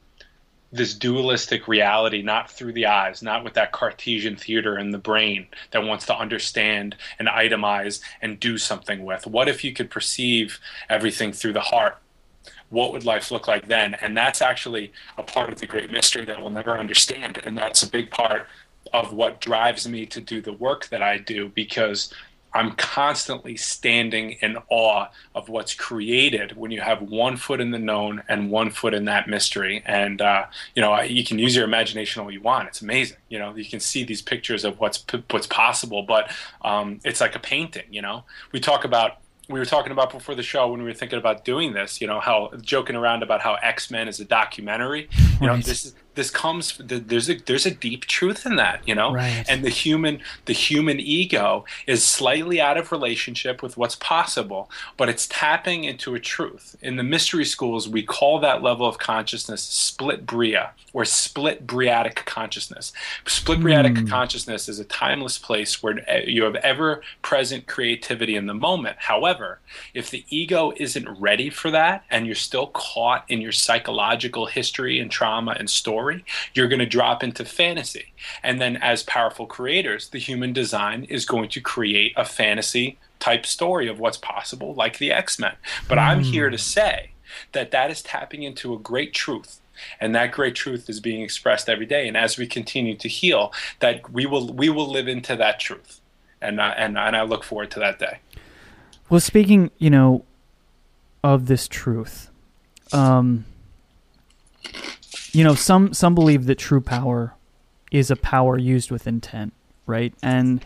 this dualistic reality not through the eyes, not with that Cartesian theater in the brain that wants to understand and itemize and do something with. What if you could perceive everything through the heart? What would life look like then? And that's actually a part of the great mystery that we'll never understand. And that's a big part of what drives me to do the work that I do because I'm constantly standing in awe of what's created when you have one foot in the known and one foot in that mystery. And uh, you know, you can use your imagination all you want. It's amazing. You know, you can see these pictures of what's what's possible, but um, it's like a painting. You know, we talk about we were talking about before the show when we were thinking about doing this. You know, how joking around about how X Men is a documentary. You know, this is this comes there's a there's a deep truth in that you know right. and the human the human ego is slightly out of relationship with what's possible but it's tapping into a truth in the mystery schools we call that level of consciousness split Beriah or split Beriatic consciousness split Beriatic mm. consciousness is a timeless place where you have ever present creativity in the moment however if the ego isn't ready for that and you're still caught in your psychological history and trauma and story story, you're going to drop into fantasy. And then, as powerful creators, the human design is going to create a fantasy type story of what's possible, like the X Men. But mm. I'm hmm. here to say that that is tapping into a great truth and that great truth is being expressed every day and as we continue to heal that we will we will live into that truth and uh, and and I look forward to that day well speaking you know of this truth um you know, some some believe that true power is a power used with intent, right? And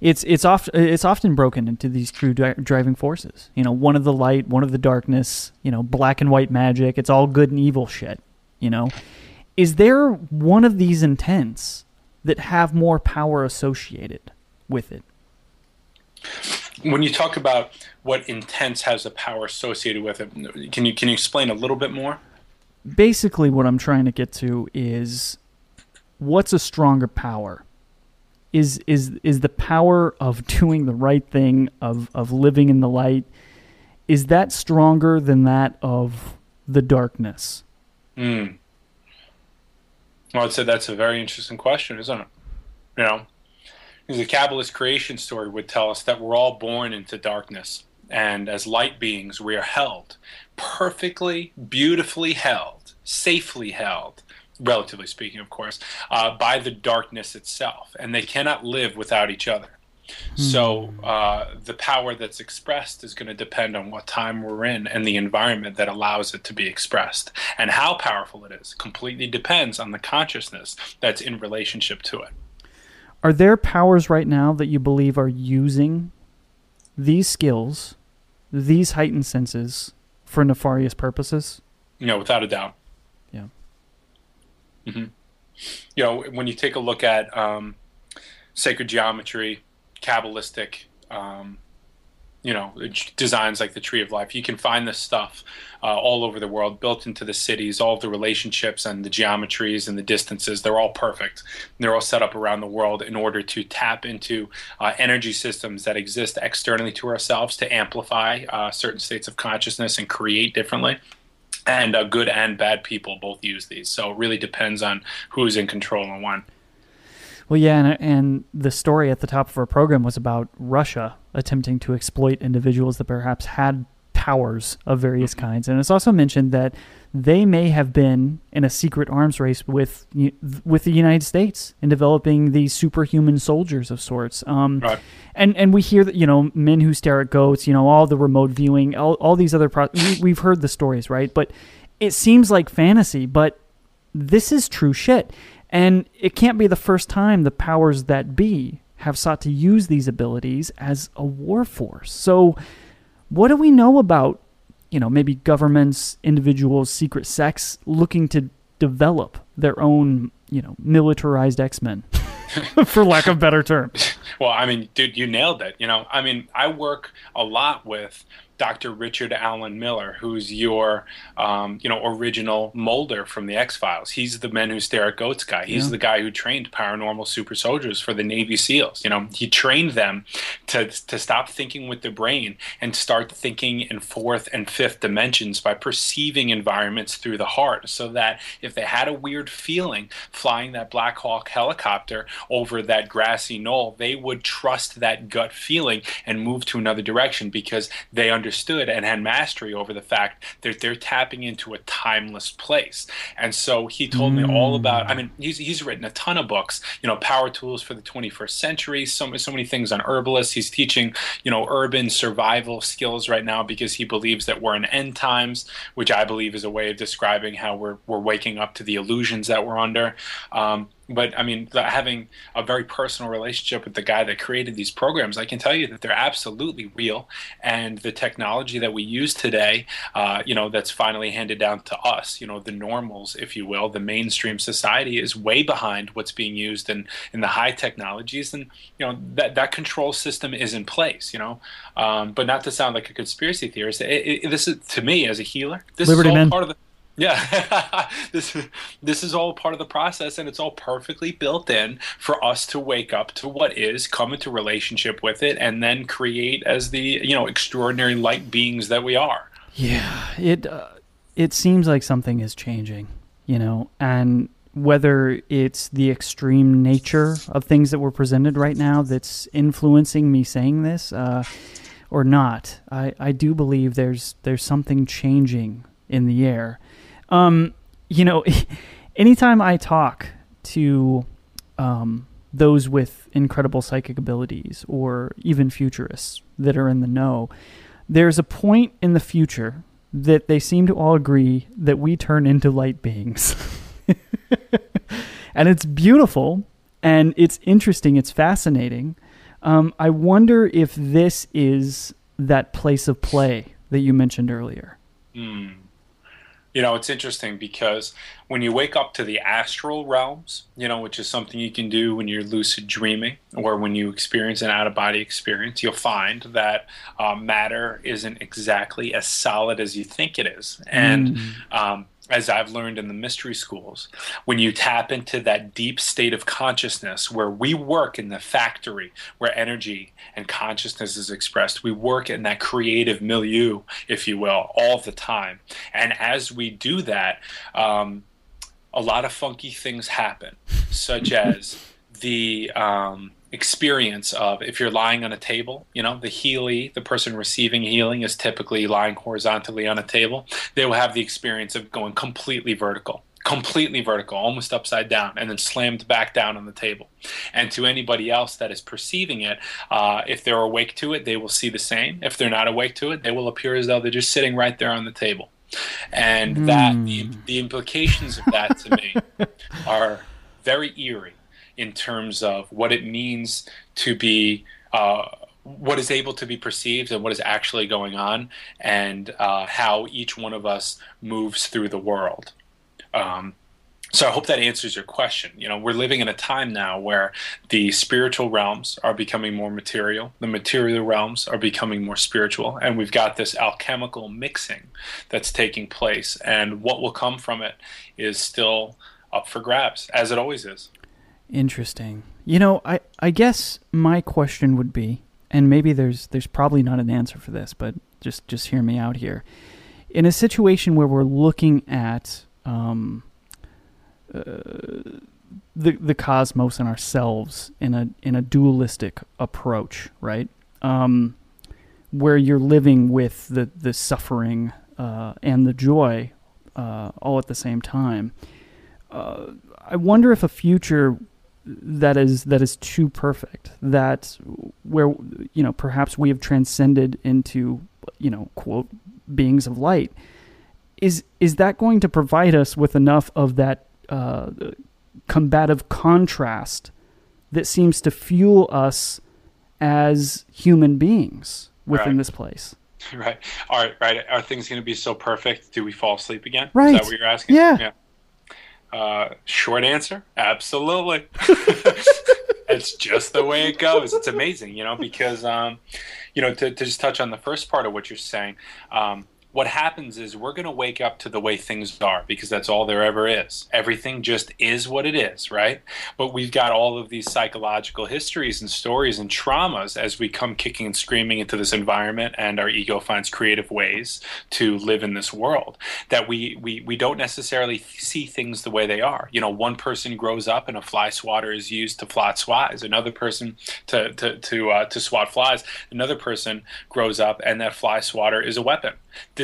it's it's often it's often broken into these true driving forces. You know, one of the light, one of the darkness. You know, black and white magic. It's all good and evil shit. You know, is there one of these intents that have more power associated with it? When you talk about what intents has the power associated with it, can you can you explain a little bit more? Basically what I'm trying to get to is what's a stronger power? Is is is the power of doing the right thing, of of living in the light, is that stronger than that of the darkness? Mm. Well, I'd say that's a very interesting question, isn't it? You know, because the Kabbalist creation story would tell us that we're all born into darkness, and as light beings, we are held perfectly, beautifully held, safely held, relatively speaking, of course, uh, by the darkness itself. And they cannot live without each other. So hmm. uh, the power that's expressed is going to depend on what time we're in and the environment that allows it to be expressed. And how powerful it is completely depends on the consciousness that's in relationship to it. Are there powers right now that you believe are using these skills, these heightened senses, for nefarious purposes? You know, without a doubt. Yeah. Mm-hmm. You know, when you take a look at um, sacred geometry, Kabbalistic, um, you know, designs like the Tree of Life. You can find this stuff uh, all over the world, built into the cities. All the relationships and the geometries and the distances, they're all perfect. They're all set up around the world in order to tap into uh, energy systems that exist externally to ourselves to amplify uh, certain states of consciousness and create differently and uh, good and bad people both use these. So it really depends on who's in control and when. Well, yeah, and, and the story at the top of our program was about Russia attempting to exploit individuals that perhaps had powers of various mm-hmm. kinds, and it's also mentioned that they may have been in a secret arms race with with the United States in developing these superhuman soldiers of sorts. Um, right. And and we hear that you know men who stare at goats, you know all the remote viewing, all all these other pro- we, we've heard the stories, right? But it seems like fantasy, but this is true shit. And it can't be the first time the powers that be have sought to use these abilities as a war force. So, what do we know about you know, maybe governments, individuals, secret sects looking to develop their own, you know, militarized X Men, for lack of better term. Well, I mean, dude, you nailed it. You know, I mean, I work a lot with Dr. Richard Alan Miller, who's your, um, you know, original Mulder from the X Files. He's the Men Who Stare at Goats guy. He's yeah. the guy who trained paranormal super soldiers for the Navy SEALs. You know, he trained them to to stop thinking with the brain and start thinking in fourth and fifth dimensions by perceiving environments through the heart. So that if they had a weird feeling flying that Black Hawk helicopter over that grassy knoll, they would trust that gut feeling and move to another direction because they understand understood and had mastery over the fact that they're tapping into a timeless place. And so he told mm. me all about. I mean, he's he's written a ton of books. You know, power tools for the 21st century. So so many things on herbalists. He's teaching you know urban survival skills right now because he believes that we're in end times, which I believe is a way of describing how we're we're waking up to the illusions that we're under. Um, but I mean, having a very personal relationship with the guy that created these programs, I can tell you that they're absolutely real. And the technology that we use today, uh, you know, that's finally handed down to us, you know, the normals, if you will, the mainstream society is way behind what's being used in, in the high technologies. And, you know, that, that control system is in place, you know. Um, but not to sound like a conspiracy theorist, it, it, this is, to me, as a healer, this Liberty is all man. part of the yeah, this this is all part of the process, and it's all perfectly built in for us to wake up to what is, come into relationship with it, and then create as the you know extraordinary light beings that we are. Yeah, it uh, it seems like something is changing, you know, and whether it's the extreme nature of things that were presented right now that's influencing me saying this, uh, or not, I I do believe there's there's something changing in the air um, you know, anytime I talk to um, those with incredible psychic abilities or even futurists that are in the know, there's a point in the future that they seem to all agree that we turn into light beings. and it's beautiful and it's interesting, it's fascinating. Um, I wonder if this is that place of play that you mentioned earlier. Mm. You know, it's interesting because when you wake up to the astral realms, you know, which is something you can do when you're lucid dreaming or when you experience an out of body experience, you'll find that uh, matter isn't exactly as solid as you think it is. And mm. um, as I've learned in the mystery schools, when you tap into that deep state of consciousness where we work in the factory where energy and consciousness is expressed, we work in that creative milieu, if you will, all the time. And as we do that, um, a lot of funky things happen, such as the um, experience of if you're lying on a table, you know, the healy, the person receiving healing is typically lying horizontally on a table. They will have the experience of going completely vertical, completely vertical, almost upside down, and then slammed back down on the table. And to anybody else that is perceiving it, uh, if they're awake to it, they will see the same. If they're not awake to it, they will appear as though they're just sitting right there on the table. And mm. that the, the implications of that to me are very eerie in terms of what it means to be uh, what is able to be perceived and what is actually going on, and uh, how each one of us moves through the world. Um, so I hope that answers your question. You know, we're living in a time now where the spiritual realms are becoming more material, the material realms are becoming more spiritual, and we've got this alchemical mixing that's taking place. And what will come from it is still up for grabs, as it always is. Interesting. You know, I, I guess my question would be, and maybe there's there's probably not an answer for this, but just just hear me out here. In a situation where we're looking at um, uh, the the cosmos and ourselves in a in a dualistic approach, right? Um, where you're living with the the suffering uh, and the joy uh, all at the same time. Uh, I wonder if a future that is that is too perfect, that where you know perhaps we have transcended into you know quote beings of light, is is that going to provide us with enough of that uh, combative contrast that seems to fuel us as human beings within Right. this place. Right. Are right. Are things going to be so perfect? Do we fall asleep again? Right. Is that what you're asking? Yeah. Uh, short answer: Absolutely. it's just the way it goes. It's amazing, you know, because um, you know, to, to just touch on the first part of what you're saying, um, what happens is we're going to wake up to the way things are because that's all there ever is. Everything just is what it is, right? But we've got all of these psychological histories and stories and traumas as we come kicking and screaming into this environment and our ego finds creative ways to live in this world that we, we, we don't necessarily see things the way they are. You know, one person grows up and a fly swatter is used to flot flies. Another person to, to, to, uh, to swat flies. Another person grows up and that fly swatter is a weapon.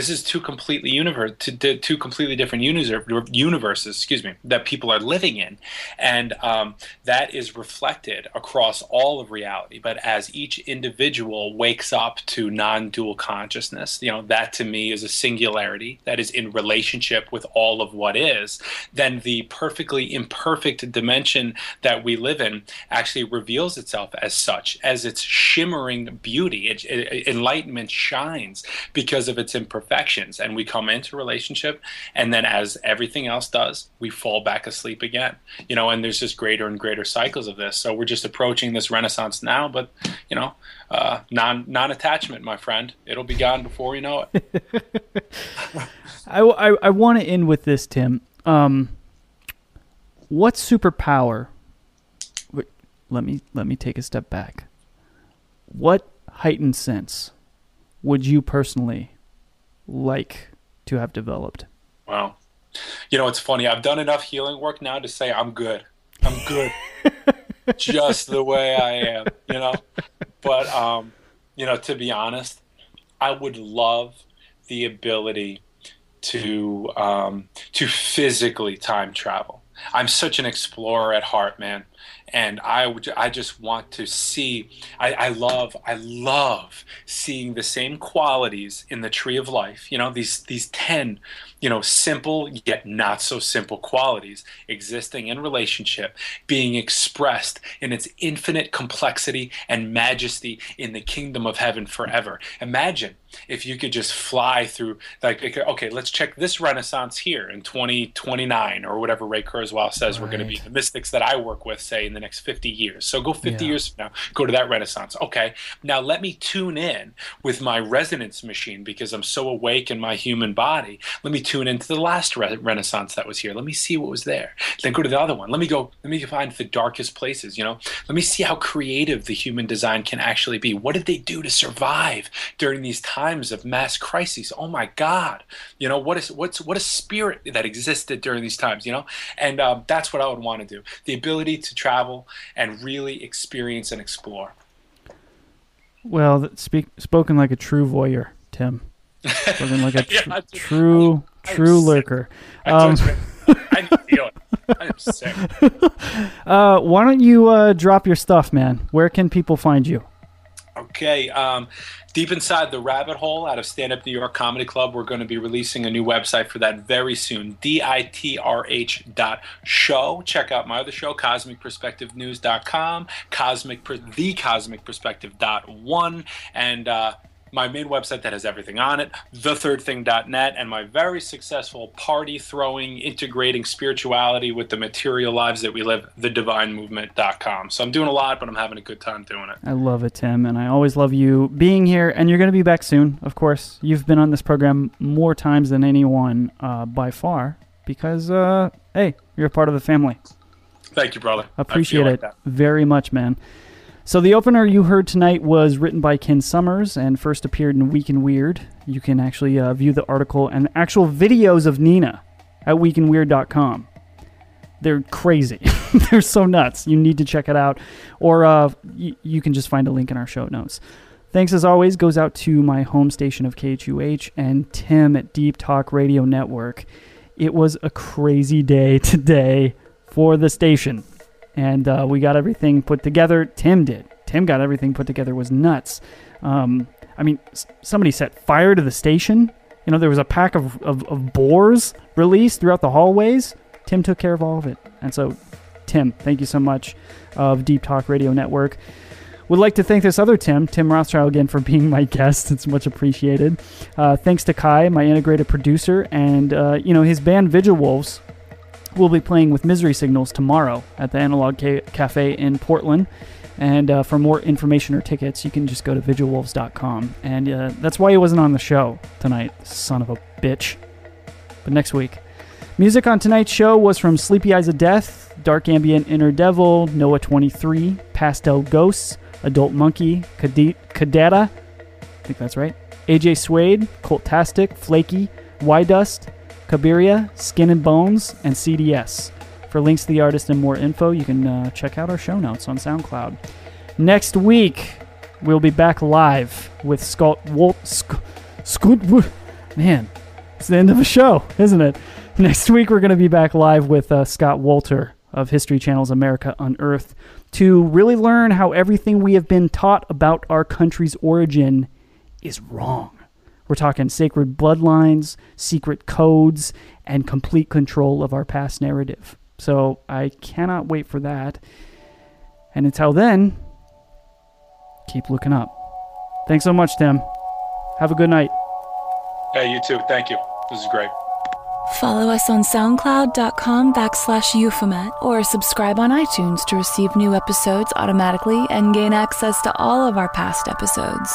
Is two completely universe, two, two completely different universe, universes, excuse me, that people are living in, and um, that is reflected across all of reality. But as each individual wakes up to non-dual consciousness, you know that to me is a singularity that is in relationship with all of what is. Then the perfectly imperfect dimension that we live in actually reveals itself as such, as its shimmering beauty. It, it, enlightenment shines because of its imperfections, and we come into relationship, and then as everything else does, we fall back asleep again. You know, and there's just greater and greater cycles of this. So we're just approaching this renaissance now, but you know, uh, non non attachment, my friend. It'll be gone before we know it. I, I, I want to end with this, Tim. Um, what superpower? Let me let me take a step back. What heightened sense would you personally like to have developed? Wow. You know, it's funny. I've done enough healing work now to say I'm good. I'm good. Just the way I am, you know? But um, you know, to be honest, I would love the ability to um, to physically time travel. I'm such an explorer at heart, man, and I would I just want to see. I, I love I love seeing the same qualities in the tree of life. You know these these ten you know simple yet not so simple qualities existing in relationship being expressed in its infinite complexity and majesty in the kingdom of heaven forever imagine if you could just fly through like okay, let's check this renaissance here in 2029 or whatever ray kurzweil says we're going to be the mystics that i work with say in the next 50 years. So go 50 Yeah. years from now go to that renaissance okay? Now let me tune in with my resonance machine because i'm so awake in my human body. Let me tune into the last re- renaissance that was here. Let me see what was there. Then go to the other one. Let me go let me find the darkest places you know? Let me see how creative the human design can actually be. What did they do to survive during these times of mass crises? Oh my god. You know what is what's what a spirit that existed during these times you know? And um, that's what i would want to do. The ability to travel and really experience and explore Well, speak spoken like a true voyeur, Tim. Spoken like a tr- Yeah, true true sick. lurker. I, Um, I need to. I am sick. uh, why don't you uh, drop your stuff, man? Where can people find you? Okay. Um, deep inside the rabbit hole out of Stand Up New York Comedy Club, we're going to be releasing a new website for that very soon. D-I-T-R-H dot show. Check out my other show, CosmicPerspectiveNews.com, Cosmic, The Cosmic Perspective dot one, and uh, my main website that has everything on it, thethirdthing.net, and my very successful party throwing, integrating spirituality with the material lives that we live, thedivinemovement.com. So I'm doing a lot, but I'm having a good time doing it. I love it, Tim, and I always love you being here. And you're going to be back soon, of course. You've been on this program more times than anyone uh, by far because, uh, hey, you're a part of the family. Thank you, brother. Appreciate like it that. very much, man. So the opener you heard tonight was written by Ken Summers and first appeared in Week in Weird. You can actually uh, view the article and actual videos of Nina at weekinweird.com. They're crazy. They're so nuts. You need to check it out, or uh, y- you can just find a link in our show notes. Thanks as always goes out to my home station of KHUH and Tim at Deep Talk Radio Network. It was a crazy day today for the station and uh, we got everything put together. Tim did. Tim got everything put together. It was nuts. Um, I mean, somebody set fire to the station. You know, there was a pack of, of, of boars released throughout the hallways. Tim took care of all of it. And so, Tim, thank you so much of Deep Talk Radio Network. Would like to thank this other Tim, Tim Rothschild, again for being my guest. It's much appreciated. Uh, thanks to Kai, my integrated producer, and uh, you know his band Vigil Wolves We'll be playing with Misery Signals tomorrow at the Analog Ca- Cafe in Portland. And uh, for more information or tickets, you can just go to vigilwolves.com. And uh, that's why he wasn't on the show tonight, son of a bitch. But next week. Music on tonight's show was from Sleepy Eyes of Death, Dark Ambient Inner Devil, Noah 23, Pastel Ghosts, Adult Monkey, Cade- Cadetta, I think that's right, AJ Suede, Coltastic, Flaky, Y Dust, Kabiria, Skin and Bones, and CDS. For links to the artist and more info, you can uh, check out our show notes on SoundCloud. Next week, we'll be back live with Scott Walt. Sc-. Man, it's the end of the show, isn't it? Next week, we're going to be back live with uh, Scott Wolter of History Channel's America Unearthed to really learn how everything we have been taught about our country's origin is wrong. We're talking sacred bloodlines, secret codes, and complete control of our past narrative. So I cannot wait for that. And until then, keep looking up. Thanks so much, Tim. Have a good night. Hey, you too. Thank you. This is great. Follow us on soundcloud.com backslash euphomet or subscribe on iTunes to receive new episodes automatically and gain access to all of our past episodes.